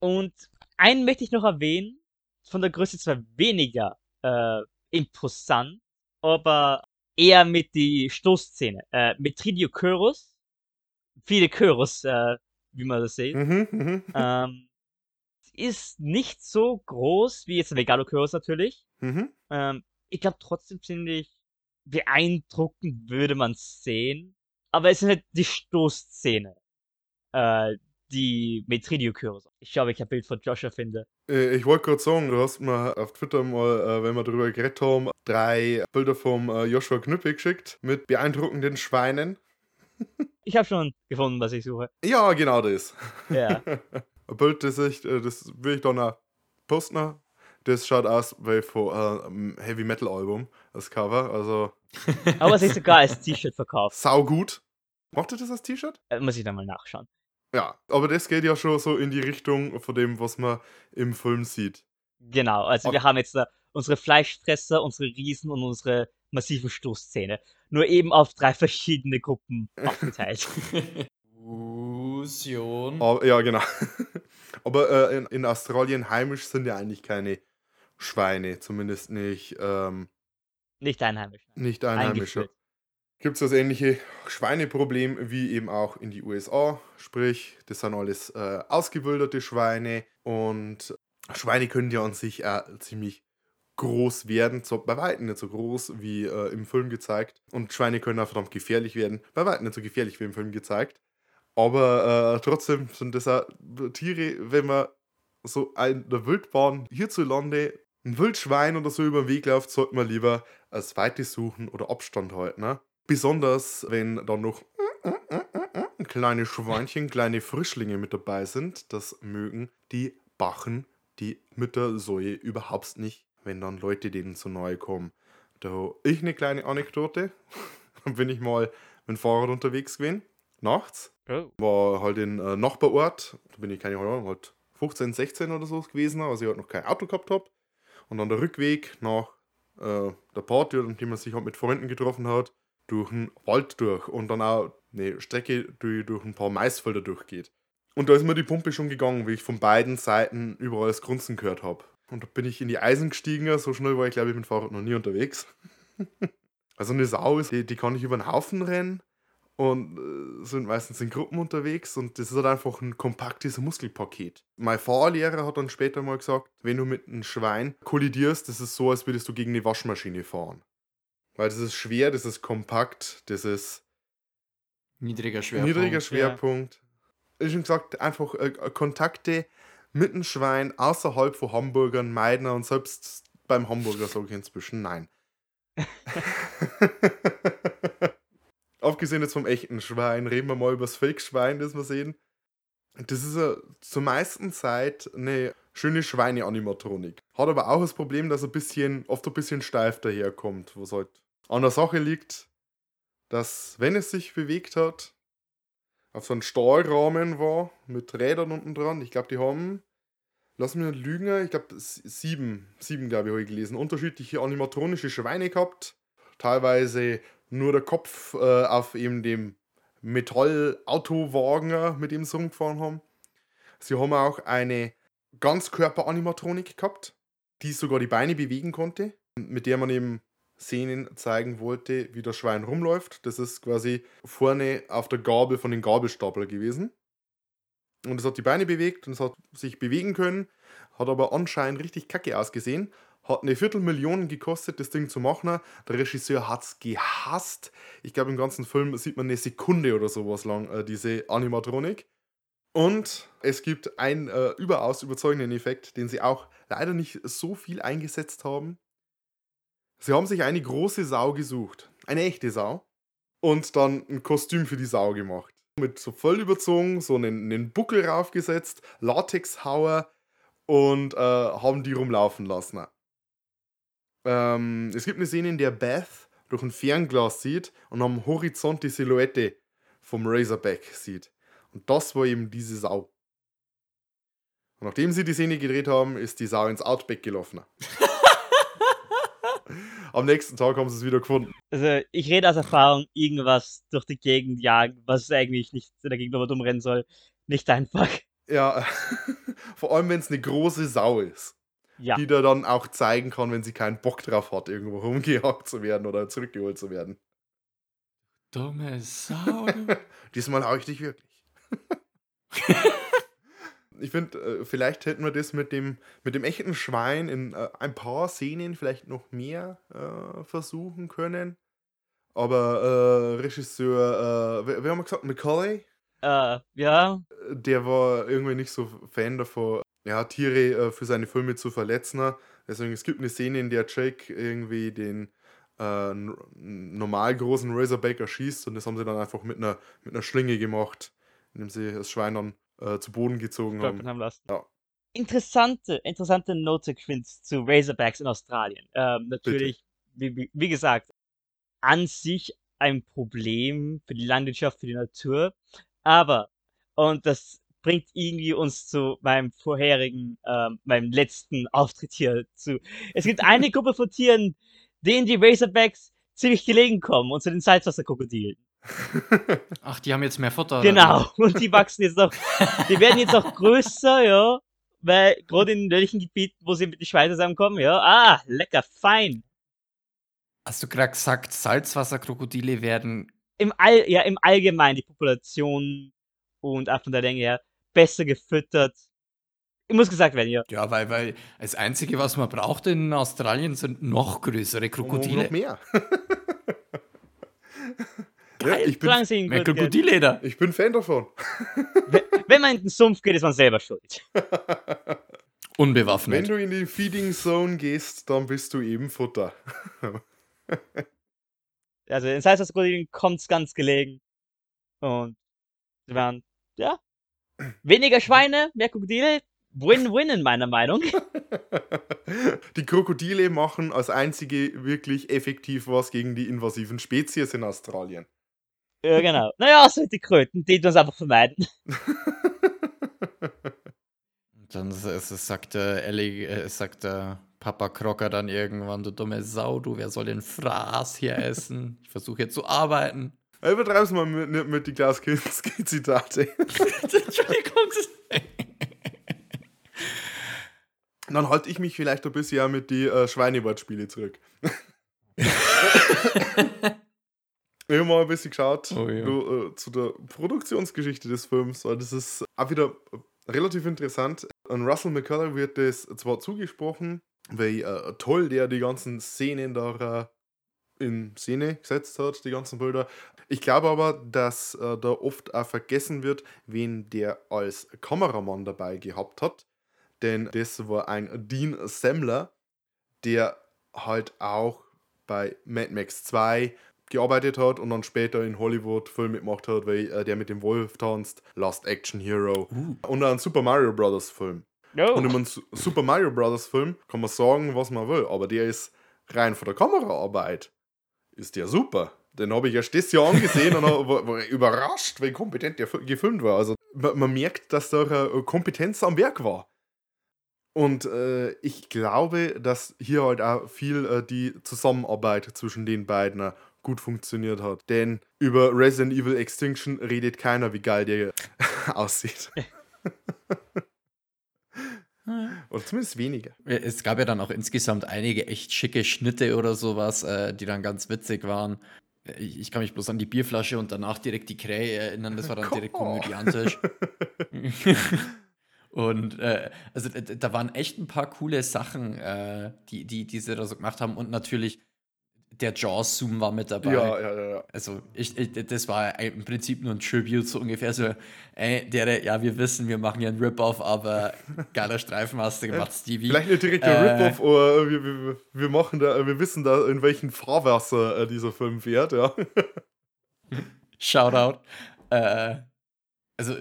Und einen möchte ich noch erwähnen, von der Größe zwar weniger äh, imposant, aber eher mit die Stoßzähne. Äh, Metridiochörus. Viele Chörus, äh, wie man das sieht. Mhm, mhm, ähm, ist nicht so groß wie jetzt der Megalochörus natürlich. mhm. Ähm, ich glaube trotzdem ziemlich beeindruckend würde man sehen. Aber es sind halt die Stoßzähne. Äh, die Metridiochörus. Ich schaue, ob ich ein Bild von Joshua finde. Äh, Ich wollte gerade sagen, du hast mir auf Twitter mal, äh, wenn wir darüber geredet haben, drei Bilder vom äh, Joshua Knüppe geschickt mit beeindruckenden Schweinen. Ich habe schon gefunden, was ich suche. Ja, genau das. Ja. Bild, das ich, äh, das will ich dann auch posten. Das schaut aus wie von äh, einem Heavy Metal Album, das Cover. Also Aber es ist sogar als T-Shirt verkauft. sau gut. Macht ihr das als T-Shirt? Äh, muss ich dann mal nachschauen. Ja, aber das geht ja schon so in die Richtung von dem, was man im Film sieht. Genau, also wir haben jetzt da unsere Fleischfresser, unsere Riesen und unsere massiven Stoßzähne. Nur eben auf drei verschiedene Gruppen aufgeteilt. Fusion. Aber, ja, genau. aber äh, in, in Australien heimisch sind ja eigentlich keine Schweine, zumindest nicht, ähm, Nicht einheimisch. nein. nicht einheimische. Eingeführt. Gibt es das ähnliche Schweineproblem wie eben auch in die USA? Sprich, das sind alles äh, ausgewilderte Schweine und Schweine können ja an sich auch ziemlich groß werden, zwar bei weitem nicht so groß wie äh, im Film gezeigt. Und Schweine können auch verdammt gefährlich werden, bei weitem nicht so gefährlich wie im Film gezeigt. Aber äh, trotzdem sind das auch Tiere, wenn man so in der Wildbahn hierzulande ein Wildschwein oder so über den Weg läuft, sollte man lieber als Weite suchen oder Abstand halten. Ne? Besonders wenn dann noch kleine Schweinchen, kleine Frischlinge mit dabei sind. Das mögen die Bachen, die Müttersäue überhaupt nicht, wenn dann Leute denen zu nahe kommen. Da hab ich eine kleine Anekdote. Dann bin ich mal mit dem Fahrrad unterwegs gewesen, nachts. Oh. War halt in äh, Nachbarort, da bin ich keine Ahnung, halt 15, 16 oder so gewesen, also ich halt noch kein Auto gehabt habe. Und dann der Rückweg nach äh, der Party, an dem man sich halt mit Freunden getroffen hat, durch den Wald durch und dann auch eine Strecke, die durch ein paar Maisfelder durchgeht. Und da ist mir die Pumpe schon gegangen, wie ich von beiden Seiten überall das Grunzen gehört habe. Und da bin ich in die Eisen gestiegen, so schnell war ich glaube ich mit dem Fahrrad noch nie unterwegs. also eine Sau ist, die, die kann ich über den Haufen rennen und äh, sind meistens in Gruppen unterwegs und das ist halt einfach ein kompaktes Muskelpaket. Mein Fahrlehrer hat dann später mal gesagt, wenn du mit einem Schwein kollidierst, das ist so, als würdest du gegen eine Waschmaschine fahren. Weil das ist schwer, das ist kompakt, das ist Niedriger Schwerpunkt. niedriger Schwerpunkt. Wie schon gesagt, einfach äh, Kontakte mit dem Schwein außerhalb von Hamburgern meiden und selbst beim Hamburger sage ich inzwischen nein. Abgesehen jetzt vom echten Schwein, reden wir mal über das Fake-Schwein, das wir sehen. Das ist ja zur meisten Zeit eine schöne Schweine-Animatronik. Hat aber auch das Problem, dass er ein bisschen, oft ein bisschen steif daherkommt, was halt an der Sache liegt, dass, wenn es sich bewegt hat, auf so einem Stahlrahmen war, mit Rädern unten dran. Ich glaube, die haben, lass mich nicht lügen, ich glaube, sieben, sieben, glaube ich, habe ich gelesen, unterschiedliche animatronische Schweine gehabt. Teilweise nur der Kopf äh, auf eben dem Metall-Autowagen, mit dem sie rumgefahren haben. Sie haben auch eine Ganzkörper-Animatronik gehabt, die sogar die Beine bewegen konnte, mit der man eben Szenen zeigen wollte, wie das Schwein rumläuft. Das ist quasi vorne auf der Gabel von den Gabelstapler gewesen. Und es hat die Beine bewegt und es hat sich bewegen können, hat aber anscheinend richtig kacke ausgesehen. Hat eine Viertelmillion gekostet, das Ding zu machen. Der Regisseur hat es gehasst. Ich glaube, im ganzen Film sieht man eine Sekunde oder sowas lang äh, diese Animatronik. Und es gibt einen äh, überaus überzeugenden Effekt, den sie auch leider nicht so viel eingesetzt haben. Sie haben sich eine große Sau gesucht, eine echte Sau, und dann ein Kostüm für die Sau gemacht. Mit so voll überzogen, so einen, einen Buckel raufgesetzt, Latexhauer und äh, haben die rumlaufen lassen. Ähm, es gibt eine Szene, in der Beth durch ein Fernglas sieht und am Horizont die Silhouette vom Razorback sieht. Und das war eben diese Sau. Und nachdem sie die Szene gedreht haben, ist die Sau ins Outback gelaufen. Am nächsten Tag haben sie es wieder gefunden. Also, ich rede aus Erfahrung, irgendwas durch die Gegend jagen, was eigentlich nicht in der Gegend aber rumrennen soll. Nicht einfach. Ja, vor allem wenn es eine große Sau ist. Ja. Die da dann auch zeigen kann, wenn sie keinen Bock drauf hat, irgendwo rumgejagt zu werden oder zurückgeholt zu werden. Dumme Sau. Diesmal hau ich dich wirklich. ich finde, äh, vielleicht hätten wir das mit dem, mit dem echten Schwein in äh, ein paar Szenen vielleicht noch mehr äh, versuchen können. Aber äh, Regisseur, äh, wer, wer haben wir gesagt? Macaulay? Äh, ja. Der war irgendwie nicht so Fan davon, ja, Tiere für seine Filme zu verletzen. Deswegen, es gibt eine Szene, in der Jake irgendwie den normal großen Razorback erschießt und das haben sie dann einfach mit einer, mit einer Schlinge gemacht, indem sie das Schwein dann äh, zu Boden gezogen haben. haben lassen. Ja. Interessante, interessante Notsequenz zu Razorbacks in Australien. Ähm, natürlich, wie, wie, wie gesagt, an sich ein Problem für die Landwirtschaft, für die Natur. Aber, und das bringt irgendwie uns zu meinem vorherigen, ähm, meinem letzten Auftritt hier zu. Es gibt eine Gruppe von Tieren, denen die Razorbacks ziemlich gelegen kommen, und zu den Salzwasserkrokodilen. Ach, die haben jetzt mehr Futter. oder Genau, und die wachsen jetzt noch, die werden jetzt auch größer, ja, weil gerade in nördlichen Gebieten, wo sie mit den Schweinen zusammenkommen, ja, ah, lecker, fein. Hast du gerade gesagt, Salzwasserkrokodile werden. Im All, ja, im Allgemeinen die Population und auch von der Länge her besser gefüttert. Muss gesagt werden, ja. Ja, weil, weil das Einzige, was man braucht in Australien, sind noch größere Und Krokodile. noch mehr. ja, ich, bin, Mehr gut geht. Krokodilleder. ich bin Fan davon. Wenn man in den Sumpf geht, ist man selber schuld. Wenn Unbewaffnet. du in die Feeding Zone gehst, dann bist du eben Futter. Also in Salzwasserkrokodilen kommt es ganz gelegen. Und sie waren, ja, weniger Schweine, mehr Krokodile. Win-win in meiner Meinung. Die Krokodile machen als einzige wirklich effektiv was gegen die invasiven Spezies in Australien. Ja, genau. Naja, außer die Kröten, die uns einfach vermeiden. Dann s- s- sagt der Ellie, äh, sagt der Papa Crocker dann irgendwann, du dumme Sau, du, wer soll den Fraß hier essen? Ich versuche jetzt zu arbeiten. Ja, Übertreib's mal mit, mit, mit die Klaus Kinski-Zitate. Entschuldigung. Dann halte ich mich vielleicht ein bisschen mit die äh, Schweinewortspiele zurück. Ich habe mal ein bisschen geschaut Oh ja. du, äh, zu der Produktionsgeschichte des Films, weil das ist auch wieder relativ interessant. An Russell McCullough wird das zwar zugesprochen, wie äh, toll der die ganzen Szenen da äh, in Szene gesetzt hat, die ganzen Bilder. Ich glaube aber, dass äh, da oft auch vergessen wird, wen der als Kameramann dabei gehabt hat. Denn das war ein Dean Semmler, der halt auch bei Mad Max 2 gearbeitet hat und dann später in Hollywood Filme gemacht hat, wie äh, der mit dem Wolf tanzt, Last Action Hero und einen Super Mario Bros. Film. Oh. Und in einem Su- Super Mario Bros. Film kann man sagen, was man will, aber der ist rein von der Kameraarbeit ist der super. Den habe ich erst das Jahr angesehen und war, war überrascht, wie kompetent der fi- gefilmt war. Also man, man merkt, dass da eine Kompetenz am Werk war. Und äh, ich glaube, dass hier halt auch viel äh, die Zusammenarbeit zwischen den beiden gut funktioniert hat. Denn über Resident Evil Extinction redet keiner, wie geil der aussieht. Oder zumindest weniger. Es gab ja dann auch insgesamt einige echt schicke Schnitte oder sowas, äh, die dann ganz witzig waren. Ich, ich kann mich bloß an die Bierflasche und danach direkt die Krähe erinnern, das war dann direkt komödiantisch. und äh, also da waren echt ein paar coole Sachen, äh, die, die, die sie da so gemacht haben. Und natürlich der Jaws-Zoom war mit dabei. Ja, ja, ja, ja. Also ich, ich, das war im Prinzip nur ein Tribute, so ungefähr so, ey, der, ja, wir wissen, wir machen hier einen Rip-Off, aber geiler Streifen hast du gemacht, Stevie. Vielleicht nicht direkt der Äh, Rip-Off, aber wir, wir, wir machen da, wir wissen da, in welchem Fahrwasser äh, dieser Film fährt, ja. Shoutout. Äh, also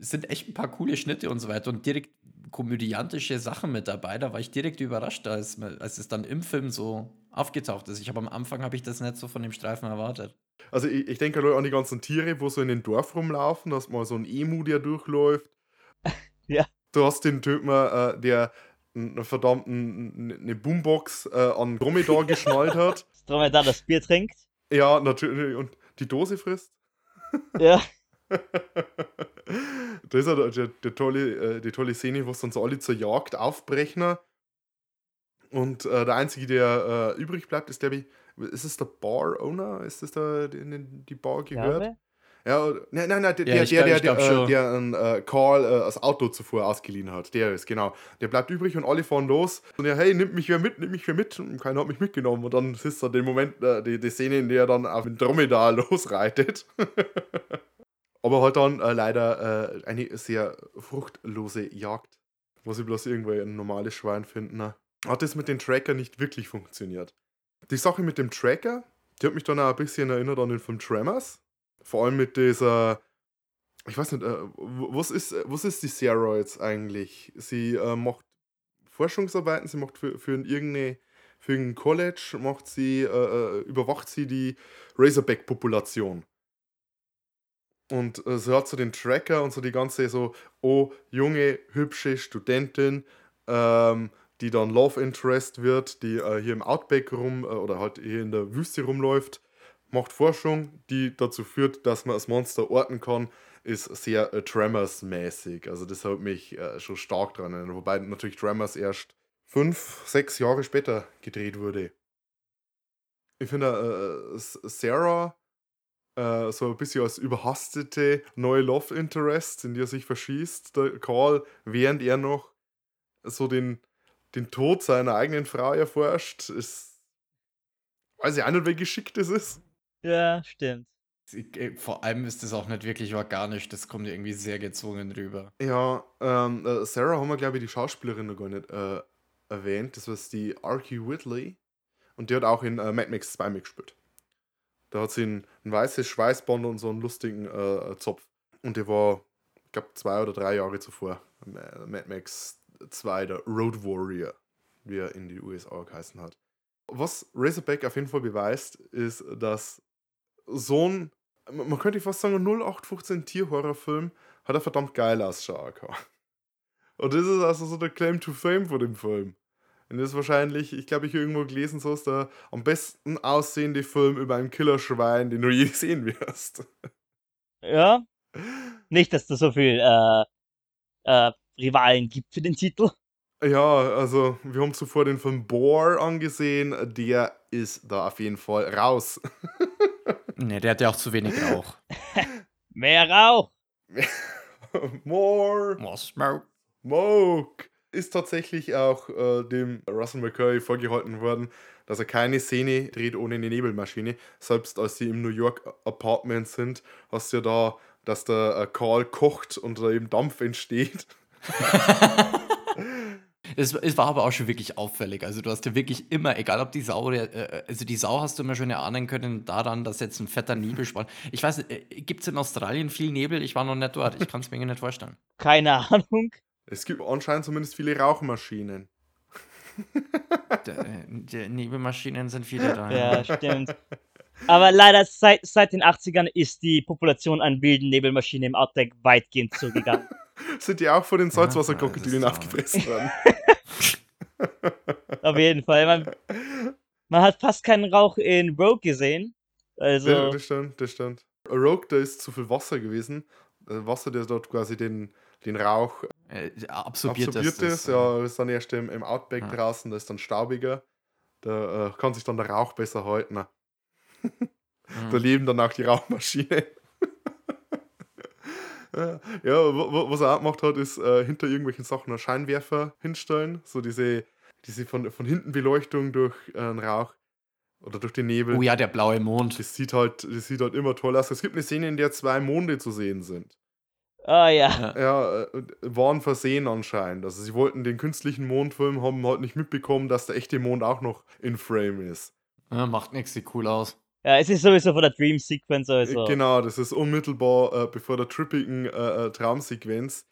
es sind echt ein paar coole Schnitte und so weiter und direkt komödiantische Sachen mit dabei. Da war ich direkt überrascht, als, als es dann im Film so aufgetaucht ist. Ich habe am Anfang habe ich das nicht so von dem Streifen erwartet. Also ich, ich denke halt an die ganzen Tiere, wo so in den Dorf rumlaufen, da hast mal so ein Emu, der durchläuft. Ja. Du hast den Typen, äh, der einen verdammten eine Boombox äh, an Dromedar geschnallt hat. Dromedar das Bier trinkt. Ja, natürlich. Und die Dose frisst. Ja. da ist ja der, der, der tolle, äh, die tolle Szene, wo es dann so alle zur Jagd aufbrechen. Und äh, der Einzige, der äh, übrig bleibt, ist, glaube ich, ist es der Bar-Owner? Ist das der, der in die Bar gehört? Ja, nein, nein, nein, der, Ja, der, der, glaub- der, der, schon. äh, der an äh, Karl äh, Auto zuvor ausgeliehen hat. Der ist, genau. Der bleibt übrig und alle fahren los. Und er, hey, nimm mich wer mit, nimm mich wer mit. Und keiner hat mich mitgenommen. Und dann ist da der Moment, äh, die, die Szene, in der er dann auf den Dromedar losreitet. Aber halt dann äh, leider äh, eine sehr fruchtlose Jagd, wo sie bloß irgendwo ein normales Schwein finden. ne? Hat das mit dem Tracker nicht wirklich funktioniert. Die Sache mit dem Tracker, die hat mich dann auch ein bisschen erinnert an den Film Tremors. Vor allem mit dieser. Ich weiß nicht, äh, was ist, was ist die Sarah eigentlich? Sie äh, macht Forschungsarbeiten, sie macht für, für irgendeine. Für ein College macht sie, äh, äh, überwacht sie die Razorback-Population. Und äh, sie hat so den Tracker und so die ganze so, oh, junge, hübsche Studentin, ähm, die dann Love Interest wird, die äh, hier im Outback rum äh, oder halt hier in der Wüste rumläuft, macht Forschung, die dazu führt, dass man das Monster orten kann, ist sehr äh, Tremors-mäßig. Also das hat mich äh, schon stark dran erinnert. Wobei natürlich Tremors erst fünf, sechs Jahre später gedreht wurde. Ich finde, äh, S- Sarah äh, so ein bisschen als überhastete neue Love Interest, in die er sich verschießt, der Karl, während er noch so den, den Tod seiner eigenen Frau erforscht, ist. Weiß ich auch nicht, wie geschickt das ist. Ja, stimmt. äh, Vor allem ist das auch nicht wirklich organisch, das kommt irgendwie sehr gezwungen rüber. Ja, ähm, äh, Sarah haben wir, glaube ich, die Schauspielerin noch gar nicht äh, erwähnt. Das war die Archie Whitley. Und die hat auch in äh, Mad Max 2 mitgespielt. Da hat sie ein, ein weißes Schweißband und so einen lustigen äh, Zopf. Und die war, ich glaube, zwei oder drei Jahre zuvor. Mad Max 2, der Road Warrior, wie er in die USA geheißen hat. Was Razorback auf jeden Fall beweist, ist, dass so ein, man könnte fast sagen, 0815 Tierhorrorfilm hat er verdammt geil ausschauen gehabt. Und das ist also so der Claim to Fame von dem Film. Und das ist wahrscheinlich, ich glaube, ich habe irgendwo gelesen, so ist der am besten aussehende Film über ein Killerschwein, den du je sehen wirst. Ja. Nicht, dass da so viel äh, äh, Rivalen gibt für den Titel. Ja, also wir haben zuvor den Film Boar angesehen, der ist da auf jeden Fall raus. Ne, der hat ja auch zu wenig Rauch. Mehr Rauch. More More smoke. Smoke ist tatsächlich auch äh, dem Russell McCurry vorgehalten worden, dass er keine Szene dreht ohne eine Nebelmaschine. Selbst als sie im New York Apartment sind, hast du ja da, dass der äh, Karl kocht und da eben Dampf entsteht. Es, es war aber auch schon wirklich auffällig. Also du hast ja wirklich immer, egal ob die Sau, oder, äh, also die Sau hast du immer schon erahnen können daran, dass jetzt ein fetter Nebelspann. Ich weiß nicht, äh, gibt es in Australien viel Nebel? Ich war noch nicht dort. Ich kann es mir nicht vorstellen. Keine Ahnung. Es gibt anscheinend zumindest viele Rauchmaschinen. Äh, die Nebelmaschinen sind viele da. Ja, stimmt. Aber leider seit, seit den 80ern ist die Population an wilden Nebelmaschinen im Outback weitgehend zugegangen. Sind die auch von den Salzwasserkrokodilen ist aufgefressen worden? Auf jeden Fall. Man, man hat fast keinen Rauch in Rogue gesehen. Ja, Also, das stimmt, das stimmt. Rogue, da ist zu viel Wasser gewesen. Äh, Wasser, der dort quasi den, den Rauch Äh, absorbiert, absorbiert das, ist. Ja, ist dann erst im, im Outback Ja. draußen, da ist dann staubiger. Da äh, kann sich dann der Rauch besser halten. Mhm. Da leben dann auch die Rauchmaschinen. Ja, ja, wa- wa- was er auch gemacht hat, ist äh, hinter irgendwelchen Sachen einen Scheinwerfer hinstellen. So diese, diese von, von hinten Beleuchtung durch äh, den Rauch oder durch den Nebel. Oh ja, der blaue Mond. Das sieht halt, das sieht halt immer toll aus. Es gibt eine Szene, in der zwei Monde zu sehen sind. Ah ja. Ja, äh, waren versehen anscheinend. Also sie wollten den künstlichen Mond filmen, haben halt nicht mitbekommen, dass der echte Mond auch noch in Frame ist. Ja, macht nichts, sieht cool aus. Ja, es ist sowieso von der Dream Sequence, also. Genau, das ist unmittelbar äh, bevor der trippigen äh, äh, Traumsequenz,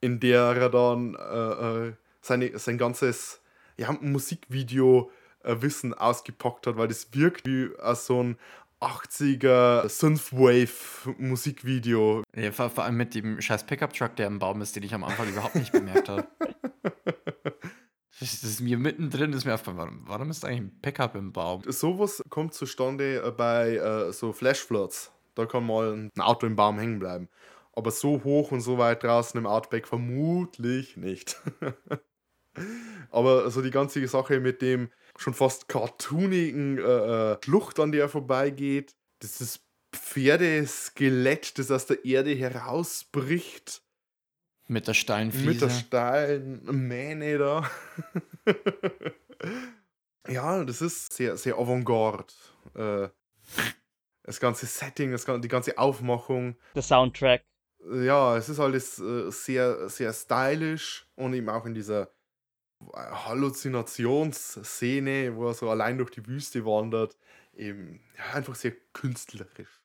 in der er dann äh, äh, seine, sein ganzes ja, Musikvideo-Wissen ausgepackt hat, weil das wirkt wie aus so ein 80er Synthwave-Musikvideo. Ja, vor, vor allem mit dem scheiß Pickup-Truck, der im Baum ist, den ich am Anfang überhaupt nicht bemerkt habe. Das ist mir mittendrin, ist mir aufgefallen, warum, warum ist eigentlich ein Pickup im Baum? Sowas kommt zustande äh, bei äh, so Flashfloods. Da kann mal ein Auto im Baum hängen bleiben. Aber so hoch und so weit draußen im Outback vermutlich nicht. Aber so die ganze Sache mit dem schon fast cartoonigen äh, äh, Schlucht, an der er vorbeigeht, das ist Pferdeskelett, das aus der Erde herausbricht. Mit der steilen Fliese. Mit der steilen Mähne da. ja, das ist sehr, sehr avantgarde. Äh, das ganze Setting, das, die ganze Aufmachung. Der Soundtrack. Ja, es ist alles äh, sehr, sehr stylisch und eben auch in dieser Halluzinationsszene, wo er so allein durch die Wüste wandert, eben ja, einfach sehr künstlerisch.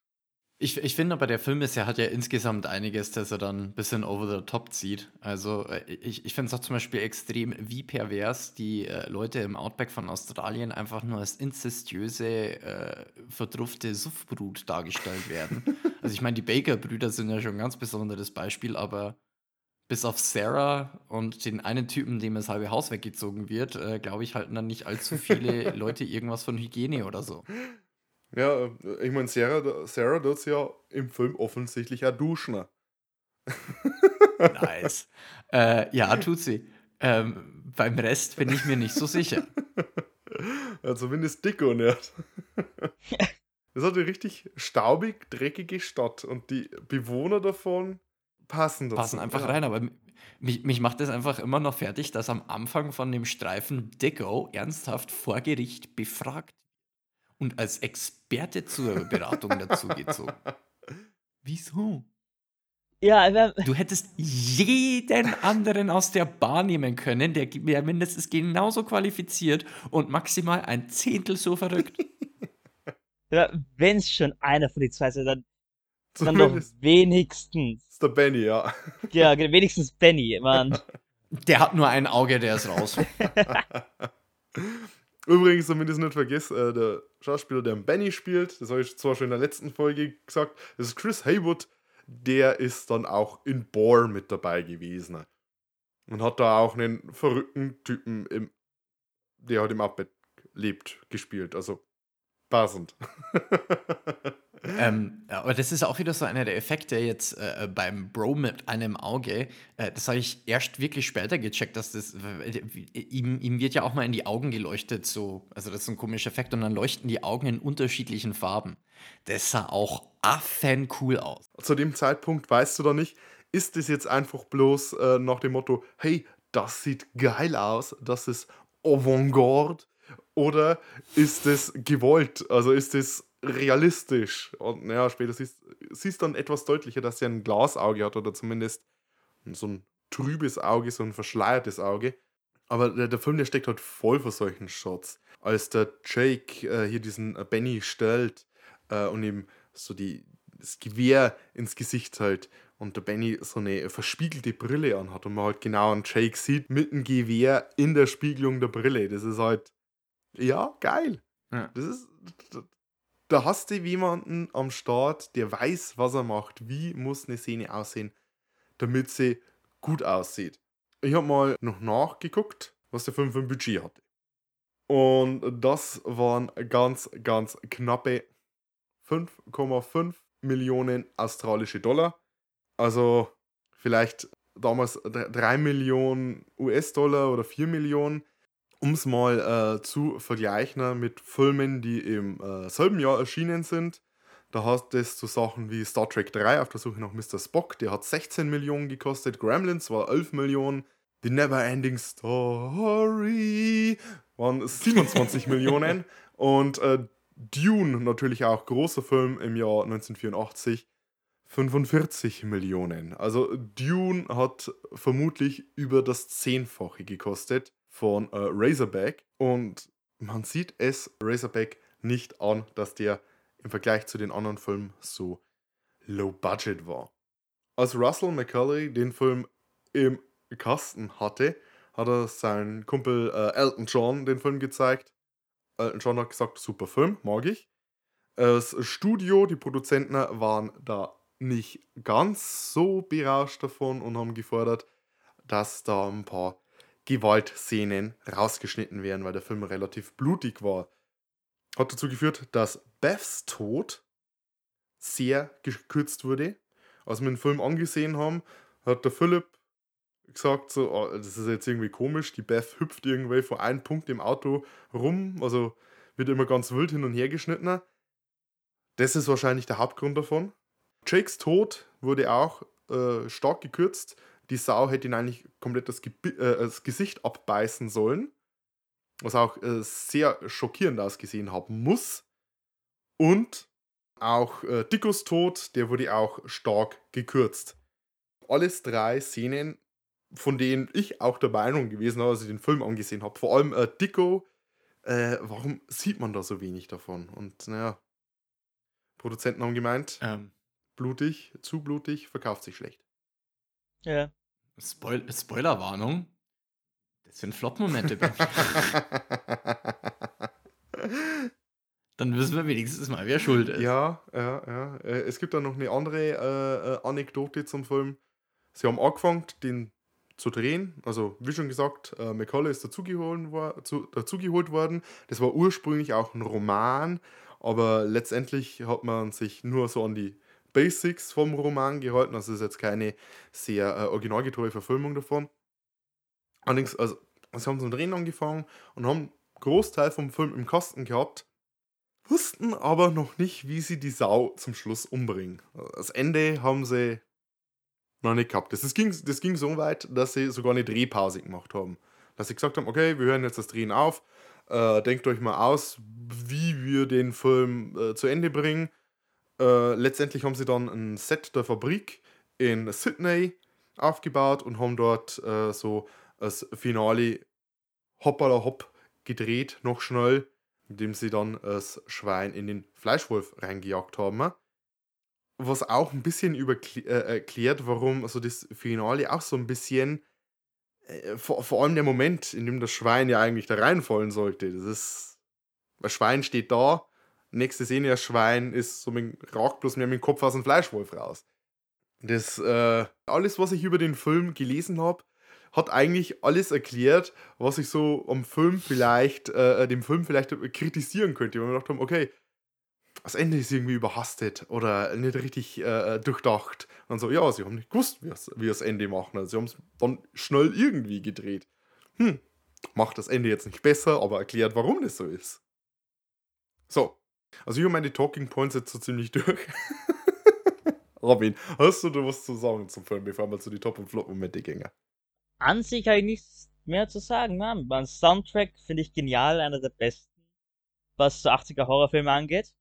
Ich, ich finde aber, der Film ist ja, hat ja insgesamt einiges, das er dann ein bisschen over the top zieht. Also, äh, ich, ich finde es auch zum Beispiel extrem, wie pervers die äh, Leute im Outback von Australien einfach nur als inzestiöse, äh, verdruffte Suffbrut dargestellt werden. also, ich meine, die Baker-Brüder sind ja schon ein ganz besonderes Beispiel, aber bis auf Sarah und den einen Typen, dem das halbe Haus weggezogen wird, äh, glaube ich, halten dann nicht allzu viele Leute irgendwas von Hygiene oder so. Ja, äh, ich meine, Sarah, Sarah tut ja im Film offensichtlich auch duschen. Nice. äh, ja, tut sie. Ähm, beim Rest bin ich mir nicht so sicher. Ja, zumindest Dicko nicht. Das hat eine richtig staubig, dreckige Stadt und die Bewohner davon passen dazu. Passen einfach ja. rein, aber mich, mich macht das einfach immer noch fertig, dass am Anfang von dem Streifen Dicko ernsthaft vor Gericht befragt und als Experte zur Beratung dazugezogen. Wieso? Ja, Du hättest jeden anderen aus der Bar nehmen können, der wäre mindestens genauso qualifiziert und maximal ein Zehntel so verrückt. wenn es schon einer von den zwei ist, dann, dann doch Zumindest wenigstens. ist der Benny, ja. Ja, wenigstens Benny, Mann. Der hat nur ein Auge, der ist raus. Übrigens, damit ich es nicht vergesse, äh, der Schauspieler, der Benny spielt, das habe ich zwar schon in der letzten Folge gesagt, das ist Chris Haywood, der ist dann auch in Boar mit dabei gewesen. Und hat da auch einen verrückten Typen, im, der halt im Outback lebt, gespielt. Also passend. ähm, aber das ist auch wieder so einer der Effekte jetzt äh, beim Bro mit einem Auge. Äh, das habe ich erst wirklich später gecheckt, dass das. äh, ihm, ihm wird ja auch mal in die Augen geleuchtet, so. Also, das ist ein komischer Effekt. Und dann leuchten die Augen in unterschiedlichen Farben. Das sah auch affencool aus. Zu dem Zeitpunkt weißt du da nicht, ist es jetzt einfach bloß äh, nach dem Motto, hey, das sieht geil aus, das ist Avantgarde, oder ist es gewollt, also ist es realistisch? Und naja, später siehst siehst dann etwas deutlicher, dass er ein Glasauge hat oder zumindest so ein trübes Auge, so ein verschleiertes Auge. Aber der, der Film, der steckt halt voll vor solchen Shots. Als der Jake äh, hier diesen äh, Benny stellt äh, und ihm so die, das Gewehr ins Gesicht hält und der Benny so eine verspiegelte Brille anhat und man halt genau einen Jake sieht mit dem Gewehr in der Spiegelung der Brille. Das ist halt, ja, geil. Ja. Das ist, da hast du jemanden am Start, der weiß, was er macht. Wie muss eine Szene aussehen, damit sie gut aussieht. Ich habe mal noch nachgeguckt, was der Film für ein Budget hatte. Und das waren ganz, ganz knappe 5,5 Millionen australische Dollar. Also vielleicht damals 3 Millionen US-Dollar oder 4 Millionen. Um es mal äh, zu vergleichen mit Filmen, die im äh, selben Jahr erschienen sind. Da hat es so Sachen wie Star Trek 3 auf der Suche nach Mr. Spock, der hat 16 Millionen gekostet. Gremlins war 11 Millionen. The Neverending Story waren 27 Millionen. Und äh, Dune, natürlich auch großer Film im Jahr 1984, 45 Millionen. Also Dune hat vermutlich über das Zehnfache gekostet von äh, Razorback. Und man sieht es Razorback nicht an, dass der im Vergleich zu den anderen Filmen so low budget war. Als Russell McCulley den Film im Kasten hatte, hat er seinen Kumpel äh, Elton John den Film gezeigt. Elton John hat gesagt, super Film, mag ich. Das Studio, die Produzenten waren da nicht ganz so berauscht davon und haben gefordert, dass da ein paar Gewaltszenen rausgeschnitten werden, weil der Film relativ blutig war. Hat dazu geführt, dass Beths Tod sehr gekürzt wurde. Als wir den Film angesehen haben, hat der Philipp gesagt, so, oh, das ist jetzt irgendwie komisch, die Beth hüpft irgendwie vor einem Punkt im Auto rum, also wird immer ganz wild hin und her geschnitten. Das ist wahrscheinlich der Hauptgrund davon. Jakes Tod wurde auch äh, stark gekürzt. Die Sau hätte ihn eigentlich komplett das, Ge äh, das Gesicht abbeißen sollen. Was auch äh, sehr schockierend ausgesehen haben muss. Und auch äh, Dickos Tod, der wurde auch stark gekürzt. Alles drei Szenen, von denen ich auch der Meinung gewesen habe, als ich den Film angesehen habe. Vor allem äh, Dicko, äh, warum sieht man da so wenig davon? Und naja, Produzenten haben gemeint, Ähm, blutig, zu blutig, verkauft sich schlecht. Ja. Spoil Spoilerwarnung. Das sind Flop-Momente. Dann wissen wir wenigstens mal, wer schuld ist. ja, ja, ja. Äh, Es gibt da noch eine andere äh, äh, Anekdote zum Film. Sie haben angefangen, den zu drehen. Also, wie schon gesagt, äh, Macaulay ist dazugeholt, war, zu, dazugeholt worden. Das war ursprünglich auch ein Roman, aber letztendlich hat man sich nur so an die Basics vom Roman gehalten. Also, es ist jetzt keine sehr äh, originalgetreue Verfilmung davon. Allerdings, also, sie haben zum Drehen angefangen und haben einen Großteil vom Film im Kasten gehabt, wussten aber noch nicht, wie sie die Sau zum Schluss umbringen. Das Ende haben sie noch nicht gehabt. Das, ist, ging, das ging so weit, dass sie sogar eine Drehpause gemacht haben. Dass sie gesagt haben, okay, wir hören jetzt das Drehen auf, äh, denkt euch mal aus, wie wir den Film äh, zu Ende bringen. Äh, letztendlich haben sie dann ein Set der Fabrik in Sydney aufgebaut und haben dort äh, so das Finale hoppala hopp gedreht, noch schnell, indem sie dann das Schwein in den Fleischwolf reingejagt haben. Was auch ein bisschen überkl- äh, erklärt, warum also das Finale auch so ein bisschen, äh, vor, vor allem der Moment, in dem das Schwein ja eigentlich da reinfallen sollte. Das ist, das Schwein steht da, nächste Szene, das Schwein ist so mit, ragt bloß mehr mit dem Kopf aus dem Fleischwolf raus. Das, äh, alles, was ich über den Film gelesen habe, hat eigentlich alles erklärt, was ich so am Film vielleicht, äh, dem Film vielleicht kritisieren könnte. Weil wir gedacht haben, okay, das Ende ist irgendwie überhastet oder nicht richtig äh, durchdacht. Und so, ja, sie haben nicht gewusst, wie wie das Ende machen. Also sie haben es dann schnell irgendwie gedreht. Hm, macht das Ende jetzt nicht besser, aber erklärt, warum das so ist. So, also ich habe meine Talking Points jetzt so ziemlich durch. Robin, hast du da was zu sagen zum Film, bevor wir zu die Top- und Flop-Momente gehen? An sich habe ich nichts mehr zu sagen. Man. Beim Soundtrack finde ich genial, einer der besten, was so 80er Horrorfilme angeht.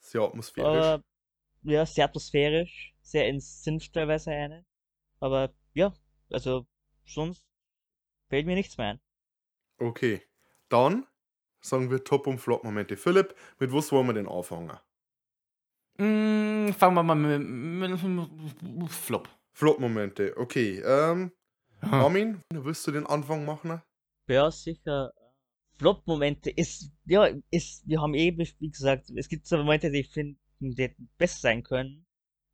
Sehr atmosphärisch. Aber ja, sehr atmosphärisch, sehr ins teilweise eine. Aber ja, also sonst fällt mir nichts mehr ein. Okay, dann sagen wir Top- und Flop-Momente. Philipp, mit was wollen wir denn anfangen? Mm, fangen wir mal mit, mit Flop. Flop-Momente, okay. Ähm. Armin, willst du den Anfang machen? Ja, sicher. Flop-Momente ist, ja, ist, wir haben eben, wie gesagt, es gibt so Momente, die ich finde, die hätten besser sein können.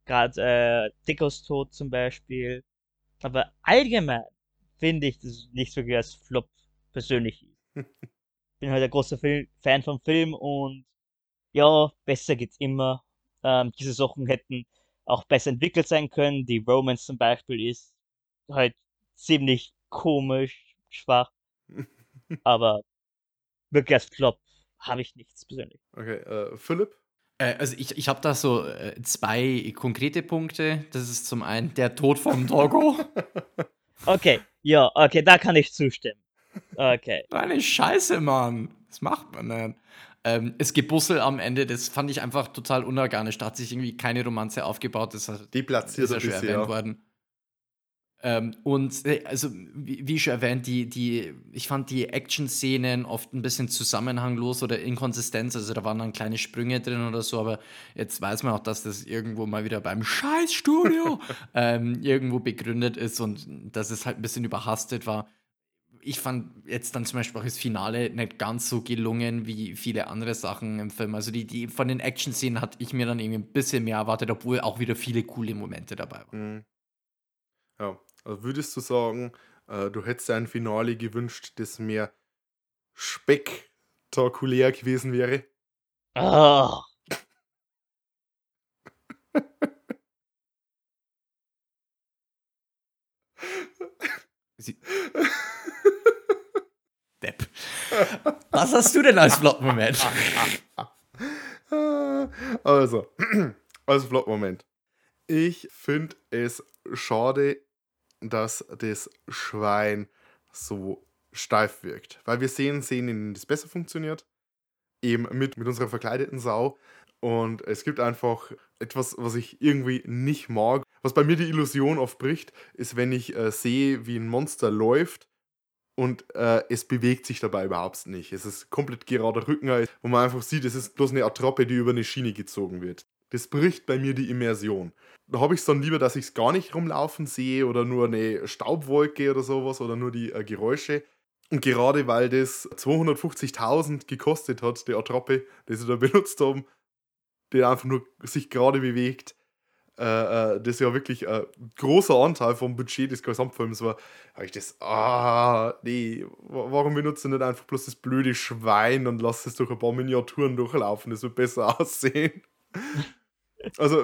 Gerade äh, Dickos Tod zum Beispiel. Aber allgemein finde ich das nicht so als Flop persönlich. Bin halt ein großer Fil Fan vom Film und ja, besser geht's immer. Ähm, diese Sachen hätten auch besser entwickelt sein können. Die Romance zum Beispiel ist halt ziemlich komisch, schwach. Aber wirklich als Flop habe ich nichts persönlich. Okay, äh, Philipp? Äh, also ich, ich habe da so äh, zwei konkrete Punkte. Das ist zum einen der Tod vom Doggo. Okay, ja, okay, da kann ich zustimmen. Okay. Eine Scheiße, Mann. Das macht man denn. Ähm, es Gebussel am Ende, das fand ich einfach total unorganisch. Da hat sich irgendwie keine Romanze aufgebaut. Das hat- Deplatziert ist ja bisschen, erwähnt worden. Ähm, und äh, also, wie, wie schon erwähnt, die, die, ich fand die Action-Szenen oft ein bisschen zusammenhanglos oder Inkonsistenz. Also da waren dann kleine Sprünge drin oder so, aber jetzt weiß man auch, dass das irgendwo mal wieder beim Scheißstudio ähm, irgendwo begründet ist und dass es halt ein bisschen überhastet war. Ich fand jetzt dann zum Beispiel auch das Finale nicht ganz so gelungen wie viele andere Sachen im Film. Also die, die von den Action-Szenen hatte ich mir dann irgendwie ein bisschen mehr erwartet, obwohl auch wieder viele coole Momente dabei waren. Mhm. Ja, also würdest du sagen, äh, du hättest dir ein Finale gewünscht, das mehr spektakulär gewesen wäre? Ah, Sie. Was hast du denn als Flop-Moment? Also, also Flop-Moment. Ich finde es schade, dass das Schwein so steif wirkt. Weil wir sehen Szenen, denen das besser funktioniert. Eben mit, mit unserer verkleideten Sau. Und es gibt einfach etwas, was ich irgendwie nicht mag. Was bei mir die Illusion oft bricht, ist, wenn ich äh, sehe, wie ein Monster läuft und äh, es bewegt sich dabei überhaupt nicht. Es ist komplett gerader Rücken, wo man einfach sieht, es ist bloß eine Attrappe, die über eine Schiene gezogen wird. Das bricht bei mir die Immersion. Da habe ich es dann lieber, dass ich es gar nicht rumlaufen sehe oder nur eine Staubwolke oder sowas oder nur die äh, Geräusche. Und gerade weil das 250.000 gekostet hat, die Attrappe, die sie da benutzt haben, die einfach nur sich gerade bewegt, äh, äh, das ja wirklich ein großer Anteil vom Budget des Gesamtfilms war, habe ich das, ah, nee, wa- warum benutzt du nicht einfach bloß das blöde Schwein und lass es durch ein paar Miniaturen durchlaufen, das wird besser aussehen. Also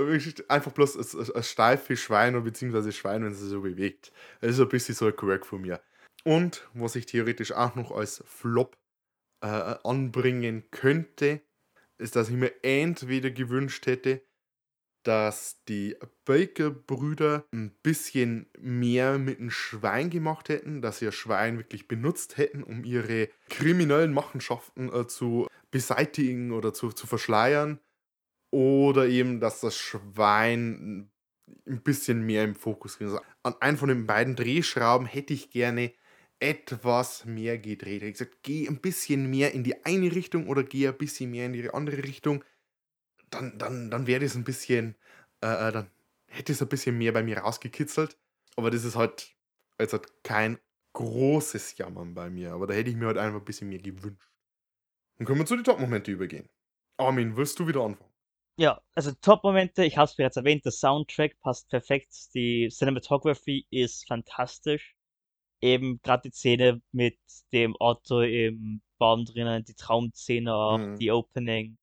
einfach bloß ein, ein, ein steifes Schwein oder beziehungsweise Schwein, wenn es sich so bewegt. Das ist ein bisschen so ein Quirk von mir. Und was ich theoretisch auch noch als Flop äh, anbringen könnte, ist, dass ich mir entweder gewünscht hätte, dass die Baker-Brüder ein bisschen mehr mit dem Schwein gemacht hätten, dass sie das Schwein wirklich benutzt hätten, um ihre kriminellen Machenschaften äh, zu beseitigen oder zu, zu verschleiern. Oder eben, dass das Schwein ein bisschen mehr im Fokus ist. Also an einen von den beiden Drehschrauben hätte ich gerne etwas mehr gedreht. Ich gesagt, geh ein bisschen mehr in die eine Richtung oder geh ein bisschen mehr in die andere Richtung. Dann, dann, dann wäre das ein bisschen, äh, äh, dann hätte es ein bisschen mehr bei mir rausgekitzelt. Aber das ist halt jetzt halt kein großes Jammern bei mir. Aber da hätte ich mir halt einfach ein bisschen mehr gewünscht. Dann können wir zu den Top-Momente übergehen. Armin, wirst du wieder anfangen? Ja, also Top-Momente, ich habe es bereits erwähnt, der Soundtrack passt perfekt, die Cinematography ist fantastisch. Eben gerade die Szene mit dem Auto im Baum drinnen, die Traumszene auch, Mhm. die Opening.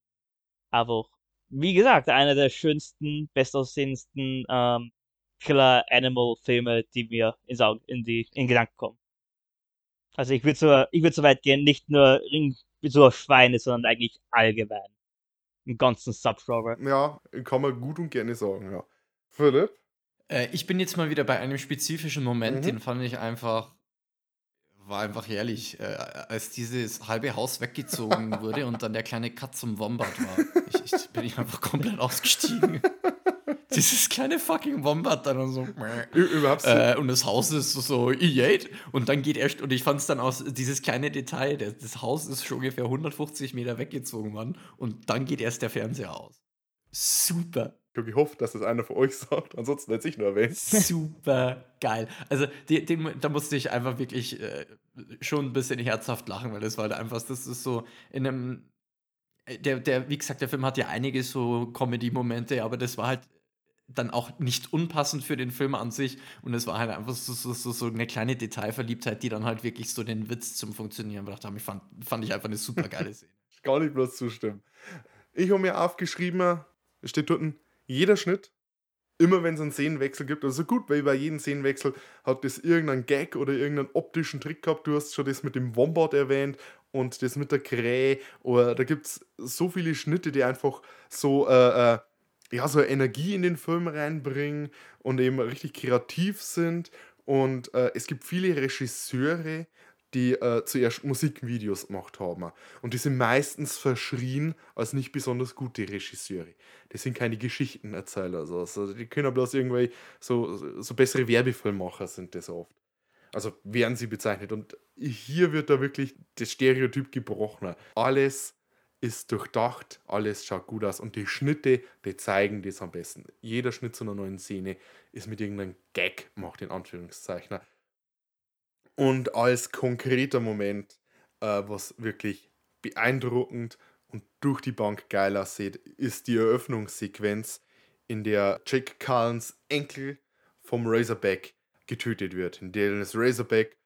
Einfach, wie gesagt, einer der schönsten, bestaussehendsten ähm, Killer-Animal-Filme, die mir ins Auge, in die in Gedanken kommen. Also ich würde so, ich würde so weit gehen, nicht nur in so auf Schweine, sondern eigentlich allgemein. Im ganzen Subgenre. Ja, kann man gut und gerne sagen, ja. Philipp? Äh, ich bin jetzt mal wieder bei einem spezifischen Moment, Mhm. den fand ich einfach, war einfach herrlich, äh, als dieses halbe Haus weggezogen wurde und dann der kleine Cut zum Wombat war. Ich, ich bin ich einfach komplett ausgestiegen. Dieses kleine fucking Wombat dann und so. Überhaupt Äh, und das Haus ist so, yay. Und dann geht erst, und ich fand es dann aus, dieses kleine Detail, das, das Haus ist schon ungefähr 150 Meter weggezogen worden und dann geht erst der Fernseher aus. Super. Ich habe gehofft, dass das einer von euch sagt, ansonsten hätte ich nur erwähnt. Super geil. Also, die, den, da musste ich einfach wirklich äh, schon ein bisschen herzhaft lachen, weil das war halt einfach, das ist so in einem. äh, Der, der, wie gesagt, der Film hat ja einige so Comedy-Momente, aber das war halt dann auch nicht unpassend für den Film an sich und es war halt einfach so, so, so, so eine kleine Detailverliebtheit, die dann halt wirklich so den Witz zum Funktionieren gebracht haben. Ich fand, fand ich einfach eine super geile Szene. Gar nicht bloß zustimmen. Ich habe mir aufgeschrieben, es steht dort, jeder Schnitt, immer wenn es einen Szenenwechsel gibt, also gut, weil bei jedem Szenenwechsel hat das irgendeinen Gag oder irgendeinen optischen Trick gehabt. Du hast schon das mit dem Wombat erwähnt und das mit der Krähe. Oder da gibt es so viele Schnitte, die einfach so, äh, äh, ja, so Energie in den Film reinbringen und eben richtig kreativ sind. Und äh, es gibt viele Regisseure, die äh, zuerst Musikvideos gemacht haben. Und die sind meistens verschrien als nicht besonders gute Regisseure. Die sind keine Geschichtenerzähler. Also, also die können bloß irgendwie so, so bessere Werbefilmmacher sind das oft. Also werden sie bezeichnet. Und hier wird da wirklich das Stereotyp gebrochen. Alles ist durchdacht, alles schaut gut aus und die Schnitte, die zeigen das am besten. Jeder Schnitt zu einer neuen Szene ist mit irgendeinem Gag gemacht, in Anführungszeichen. Und als konkreter Moment, äh, was wirklich beeindruckend und durch die Bank geil aussieht, ist die Eröffnungssequenz, in der Jake Carlins Enkel vom Razorback getötet wird, in der das Razorback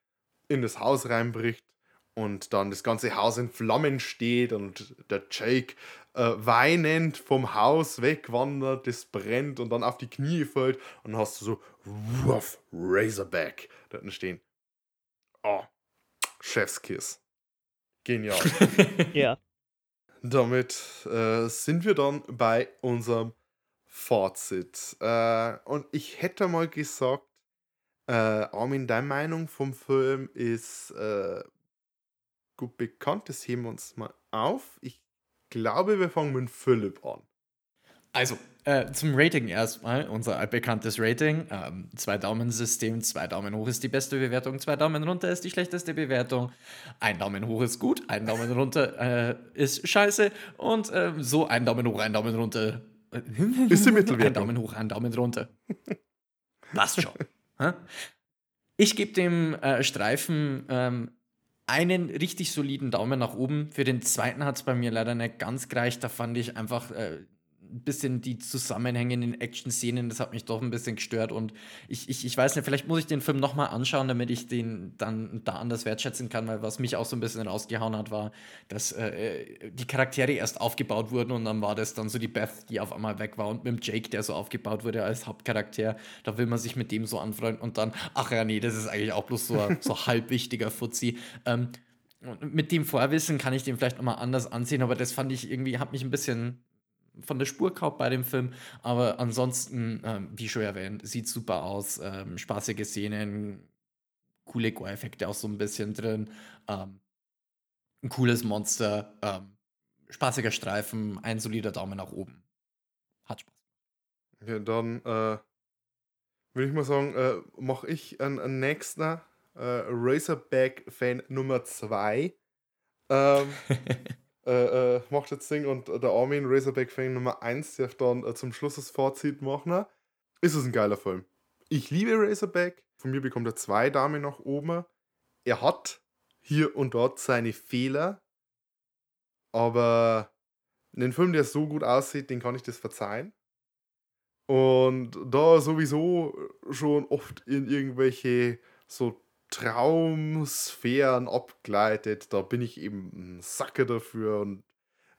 in das Haus reinbricht und dann das ganze Haus in Flammen steht und der Jake äh, weinend vom Haus wegwandert, das brennt und dann auf die Knie fällt und dann hast du so Wuff, Razorback dort stehen. Oh, Chefskiss. Genial. Ja. Damit äh, sind wir dann bei unserem Fazit. Äh, und ich hätte mal gesagt, äh, Armin, deine Meinung vom Film ist äh, gut bekannt. Das heben wir uns mal auf. Ich glaube, wir fangen mit Philipp an. Also, äh, zum Rating erstmal, unser altbekanntes Rating. Ähm, zwei Daumen-System, zwei Daumen hoch ist die beste Bewertung, zwei Daumen runter ist die schlechteste Bewertung. Ein Daumen hoch ist gut, ein Daumen runter äh, ist scheiße und äh, so ein Daumen hoch, ein Daumen runter. Ist die Mittelwertung. Ein Daumen hoch, ein Daumen runter. Passt schon. Ich gebe dem äh, Streifen ähm, einen richtig soliden Daumen nach oben. Für den zweiten hat es bei mir leider nicht ganz gereicht. Da fand ich einfach äh, ein bisschen die zusammenhängenden Action-Szenen, das hat mich doch ein bisschen gestört. Und ich, ich, ich weiß nicht, vielleicht muss ich den Film nochmal anschauen, damit ich den dann da anders wertschätzen kann, weil was mich auch so ein bisschen rausgehauen hat, war, dass äh, die Charaktere erst aufgebaut wurden und dann war das dann so die Beth, die auf einmal weg war und mit dem Jake, der so aufgebaut wurde als Hauptcharakter. Da will man sich mit dem so anfreunden und dann, ach ja, nee, das ist eigentlich auch bloß so so halb wichtiger Fuzzi. Ähm, mit dem Vorwissen kann ich den vielleicht nochmal anders ansehen, aber das fand ich irgendwie, hat mich ein bisschen von der Spur kaut bei dem Film. Aber ansonsten, ähm, wie schon erwähnt, sieht super aus. Ähm, spaßige Szenen, coole Go-Effekte auch so ein bisschen drin. Ähm, ein cooles Monster, ähm, spaßiger Streifen, ein solider Daumen nach oben. Hat Spaß. Ja, dann äh, würde ich mal sagen, äh, mache ich einen, einen nächsten äh, Razorback-Fan Nummer 2. Ähm, äh, äh, macht jetzt Ding und der Armin Razorback-Fan Nummer 1 darf dann äh, zum Schluss das Fazit machen. Ist es ein geiler Film. Ich liebe Razorback. Von mir bekommt er zwei Damen nach oben. Er hat hier und dort seine Fehler, aber einen Film, der so gut aussieht, den kann ich das verzeihen. Und da sowieso schon oft in irgendwelche so Traumsphären abgleitet, da bin ich eben ein Sacke dafür und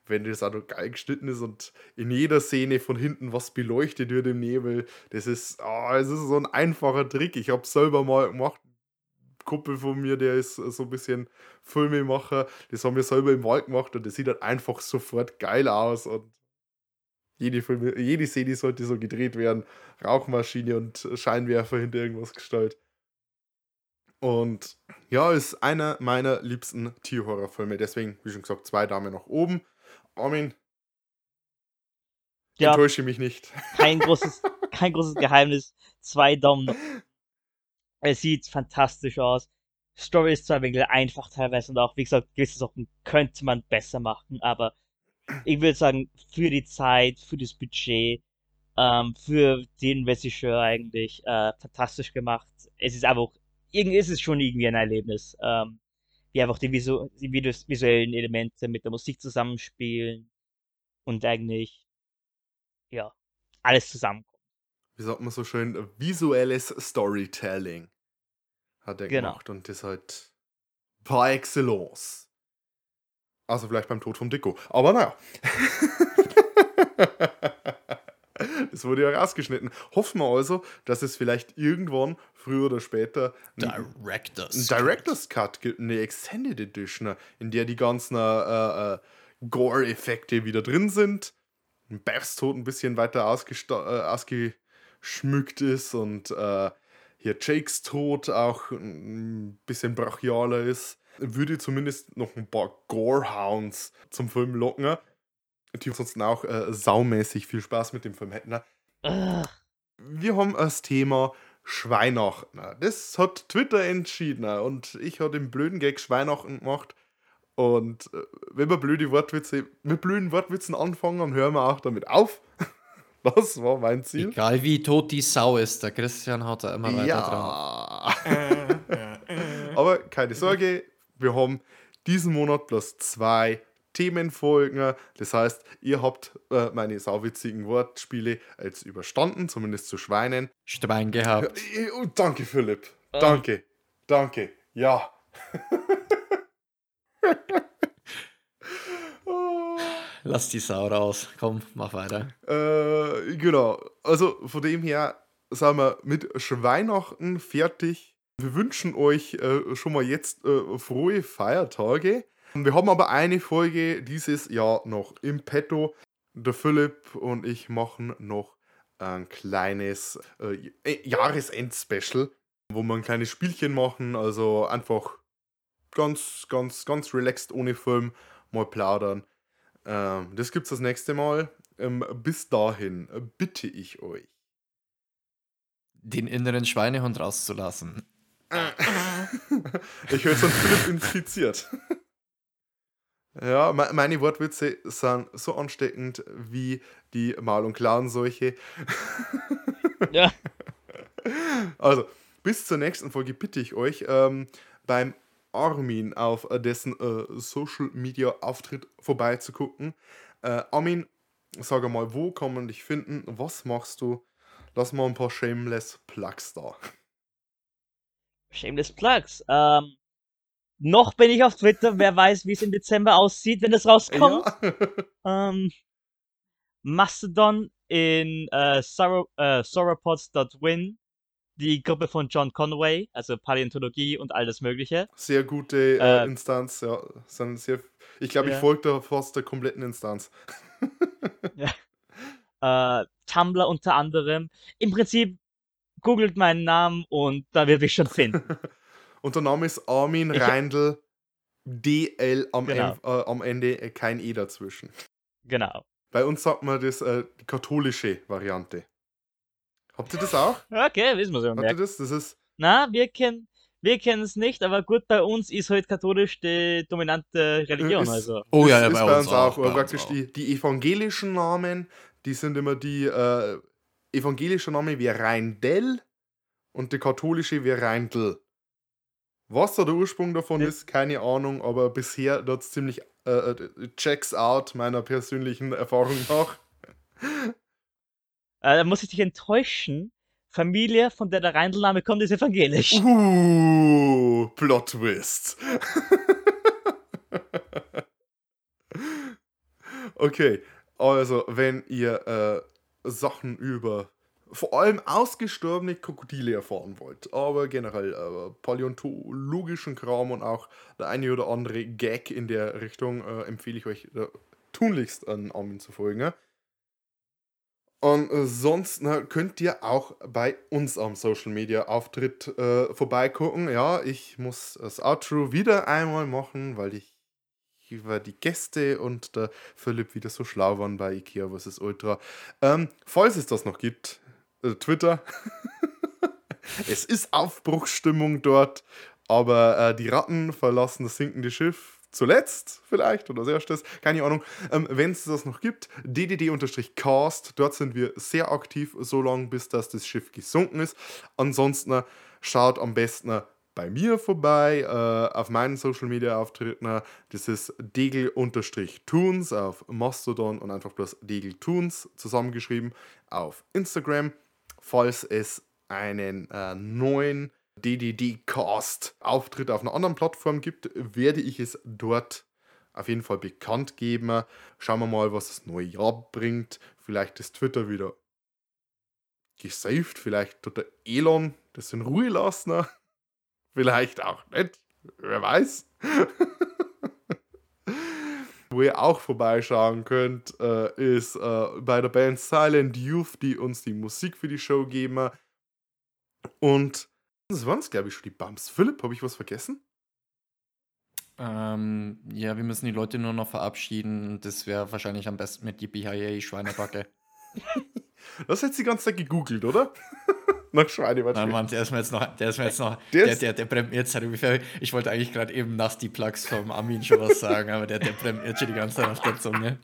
wenn das auch noch geil geschnitten ist und in jeder Szene von hinten was beleuchtet wird im Nebel, das ist, oh, das ist so ein einfacher Trick. Ich habe selber mal gemacht. Kumpel von mir, der ist so ein bisschen Filmemacher, das haben wir selber im Wald gemacht und das sieht halt einfach sofort geil aus und jede, Filme, jede Szene sollte so gedreht werden. Rauchmaschine und Scheinwerfer hinter irgendwas gestellt. Und ja, ist einer meiner liebsten Tierhorrorfilme. Deswegen, wie schon gesagt, zwei Damen nach oben. Armin, Ja. enttäusche mich nicht. Kein großes, kein großes Geheimnis. Zwei Daumen. Es sieht fantastisch aus. Story ist zwar ein wenig einfach teilweise und auch, wie gesagt, gewisse Sachen könnte man besser machen, aber ich würde sagen, für die Zeit, für das Budget, ähm, für den Regisseur eigentlich äh, fantastisch gemacht. Es ist einfach, irgendwie ist es schon irgendwie ein Erlebnis, ähm, wie einfach die, visu die visuellen Elemente mit der Musik zusammenspielen und eigentlich, ja, alles zusammenkommt. Wie sagt man so schön, visuelles Storytelling hat er Genau. gemacht und das halt par excellence. Also vielleicht beim Tod vom Dicko. Aber naja. Das wurde ja rausgeschnitten. Hoffen wir also, dass es vielleicht irgendwann, früher oder später, einen Directors. Director's Cut gibt, eine Extended Edition, in der die ganzen äh, äh, Gore-Effekte wieder drin sind. Beths Tod ein bisschen weiter äh, ausgeschmückt ist und äh, hier Jakes Tod auch ein bisschen brachialer ist. Würde zumindest noch ein paar Gorehounds zum Film locken, die ansonsten auch äh, saumäßig viel Spaß mit dem Film hätten. Ugh. Wir haben das Thema Schweihnachten. Das hat Twitter entschieden und ich habe den blöden Gag Schweihnachten gemacht. Und äh, wenn wir blöde Wortwitze, mit blöden Wortwitzen anfangen, dann hören wir auch damit auf. Das war mein Ziel. Egal wie tot die Sau ist, der Christian hat da immer weiter. Ja. Aber keine Sorge, wir haben diesen Monat bloß zwei Themenfolgen. Das heißt, ihr habt äh, meine sauwitzigen Wortspiele als überstanden, zumindest zu Schweinen. Schwein gehabt. Äh, oh, danke, Philipp. Danke. Danke. Ja. Lass die Sau raus. Komm, mach weiter. Äh, genau. Also von dem her sind wir mit Weihnachten fertig. Wir wünschen euch äh, schon mal jetzt äh, frohe Feiertage. Wir haben aber eine Folge dieses Jahr noch im Petto. Der Philipp und ich machen noch ein kleines äh, Jahresend-Special, wo wir ein kleines Spielchen machen. Also einfach ganz, ganz, ganz relaxed ohne Film mal plaudern. Ähm, das gibt's das nächste Mal. Ähm, bis dahin äh, bitte ich euch. Den inneren Schweinehund rauszulassen. ich höre von Philipp infiziert. Ja, me meine Wortwitze sind so ansteckend wie die Mal- und Clown-Seuche. Ja. Also, bis zur nächsten Folge bitte ich euch, ähm, beim Armin auf äh, dessen äh, Social Media Auftritt vorbeizugucken. Äh, Armin, sag mal, wo kann man dich finden? Was machst du? Lass mal ein paar Shameless Plugs da. Shameless Plugs. Ähm, noch bin ich auf Twitter. Wer weiß, wie es im Dezember aussieht, wenn das rauskommt. Ja. Ähm, Mastodon in äh, äh, sauropods.win. Die Gruppe von John Conway, also Paläontologie und all das Mögliche. Sehr gute äh, Äh, Instanz, ja. Sind sehr, ich glaube, ich Ja. folge da fast der kompletten Instanz. Äh, Tumblr unter anderem. Im Prinzip googelt meinen Namen und da wird mich schon finden. Und der Name ist Armin Ich- Reindl. DL am, Genau. Äh, am Ende, äh, kein E dazwischen. genau. Bei uns sagt man das äh, die katholische Variante. Habt ihr das auch? Okay, wissen wir so. Habt ihr das? Das ist. Na, wir kennen wir kennen es nicht, aber gut, bei uns ist halt katholisch die dominante Religion. ist, also. Oh ist, ja, ja, ist bei bei uns uns auch. aber bei uns praktisch auch. die, die evangelischen Namen, die sind immer die. Äh, evangelische Name wäre Reindl und die katholische wäre Reindl. Was da der Ursprung davon Ja. ist, keine Ahnung, aber bisher dort ziemlich äh, äh, checks out meiner persönlichen Erfahrung nach. Äh, da muss ich dich enttäuschen. Familie, von der der Reindelname kommt, ist evangelisch. Uh, Plot Twist. okay, also wenn ihr äh, Sachen über vor allem ausgestorbene Krokodile erfahren wollt, aber generell äh, paläontologischen Kram und auch der eine oder andere Gag in der Richtung, äh, empfehle ich euch äh, tunlichst an Armin zu folgen. ja. Und äh, könnt ihr auch bei uns am Social Media Auftritt äh, vorbeigucken. Ja, ich muss das Outro wieder einmal machen, weil ich über die Gäste und der Philipp wieder so schlau waren bei IKEA vs. Ultra. Ähm, falls es das noch gibt, äh, Twitter. es ist Aufbruchsstimmung dort, aber äh, die Ratten verlassen das sinkende Schiff zuletzt vielleicht oder als erstes, keine Ahnung. Ähm, Wenn es das noch gibt, ddd-cast, dort sind wir sehr aktiv, so lange bis dass das Schiff gesunken ist. Ansonsten äh, schaut am besten äh, bei mir vorbei, äh, auf meinen Social Media Auftritten. Das ist Degel-Toons auf Mastodon und einfach bloß Degel-Toons zusammengeschrieben auf Instagram. Falls es einen äh, neuen DDD-Cast-Auftritt auf einer anderen Plattform gibt, werde ich es dort auf jeden Fall bekannt geben. Schauen wir mal, was das neue Jahr bringt. Vielleicht ist Twitter wieder gesaved. Vielleicht tut der Elon das in Ruhe lassen. Vielleicht auch nicht. Wer weiß. Wo ihr auch vorbeischauen könnt, äh, ist äh, bei der Band Silent Youth, die uns die Musik für die Show geben. Und das waren es, glaube ich, schon die Bumps. Philipp, habe ich was vergessen? Ähm, ja, wir müssen die Leute nur noch verabschieden. Das wäre wahrscheinlich am besten mit Yippie Hi Schweinebacke. Das hat die ganze Zeit gegoogelt, oder? Nach Schweinebacke. Nein, Mann, der ist mir jetzt noch, der ist mir jetzt noch, Der der, der, der, brennt mir jetzt halt ungefähr. Ich wollte eigentlich gerade eben Nasty Plugs vom Armin schon was sagen, aber der, der brennt mir jetzt schon die ganze Zeit auf der Zunge.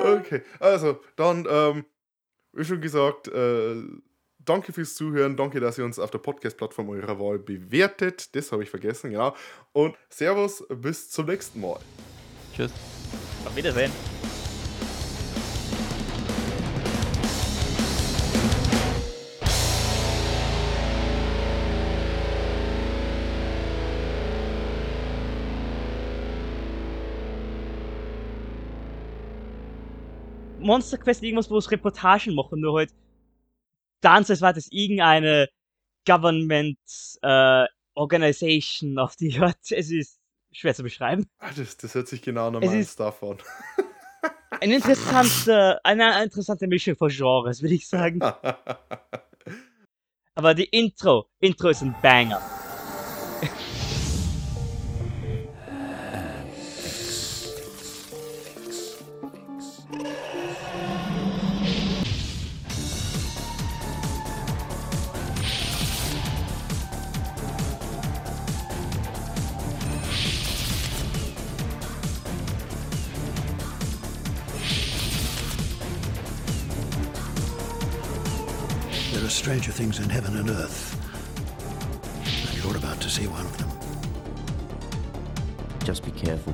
Okay, also dann, ähm, wie schon gesagt, äh, danke fürs Zuhören, danke, dass ihr uns auf der Podcast-Plattform eurer Wahl bewertet. Das habe ich vergessen, genau. Und Servus, bis zum nächsten Mal. Tschüss. Auf Wiedersehen. Monster Quest irgendwas, wo es Reportagen machen, nur halt ganz als war das irgendeine Government äh, Organization auf die Art. Es ist schwer zu beschreiben. Ah, das, das hört sich genau meinem ist- Stuff an. Eine interessante, eine interessante Mischung von Genres, würde ich sagen. Aber die Intro, Intro ist ein Banger. Stranger things in heaven and earth. And you're about to see one of them. Just be careful.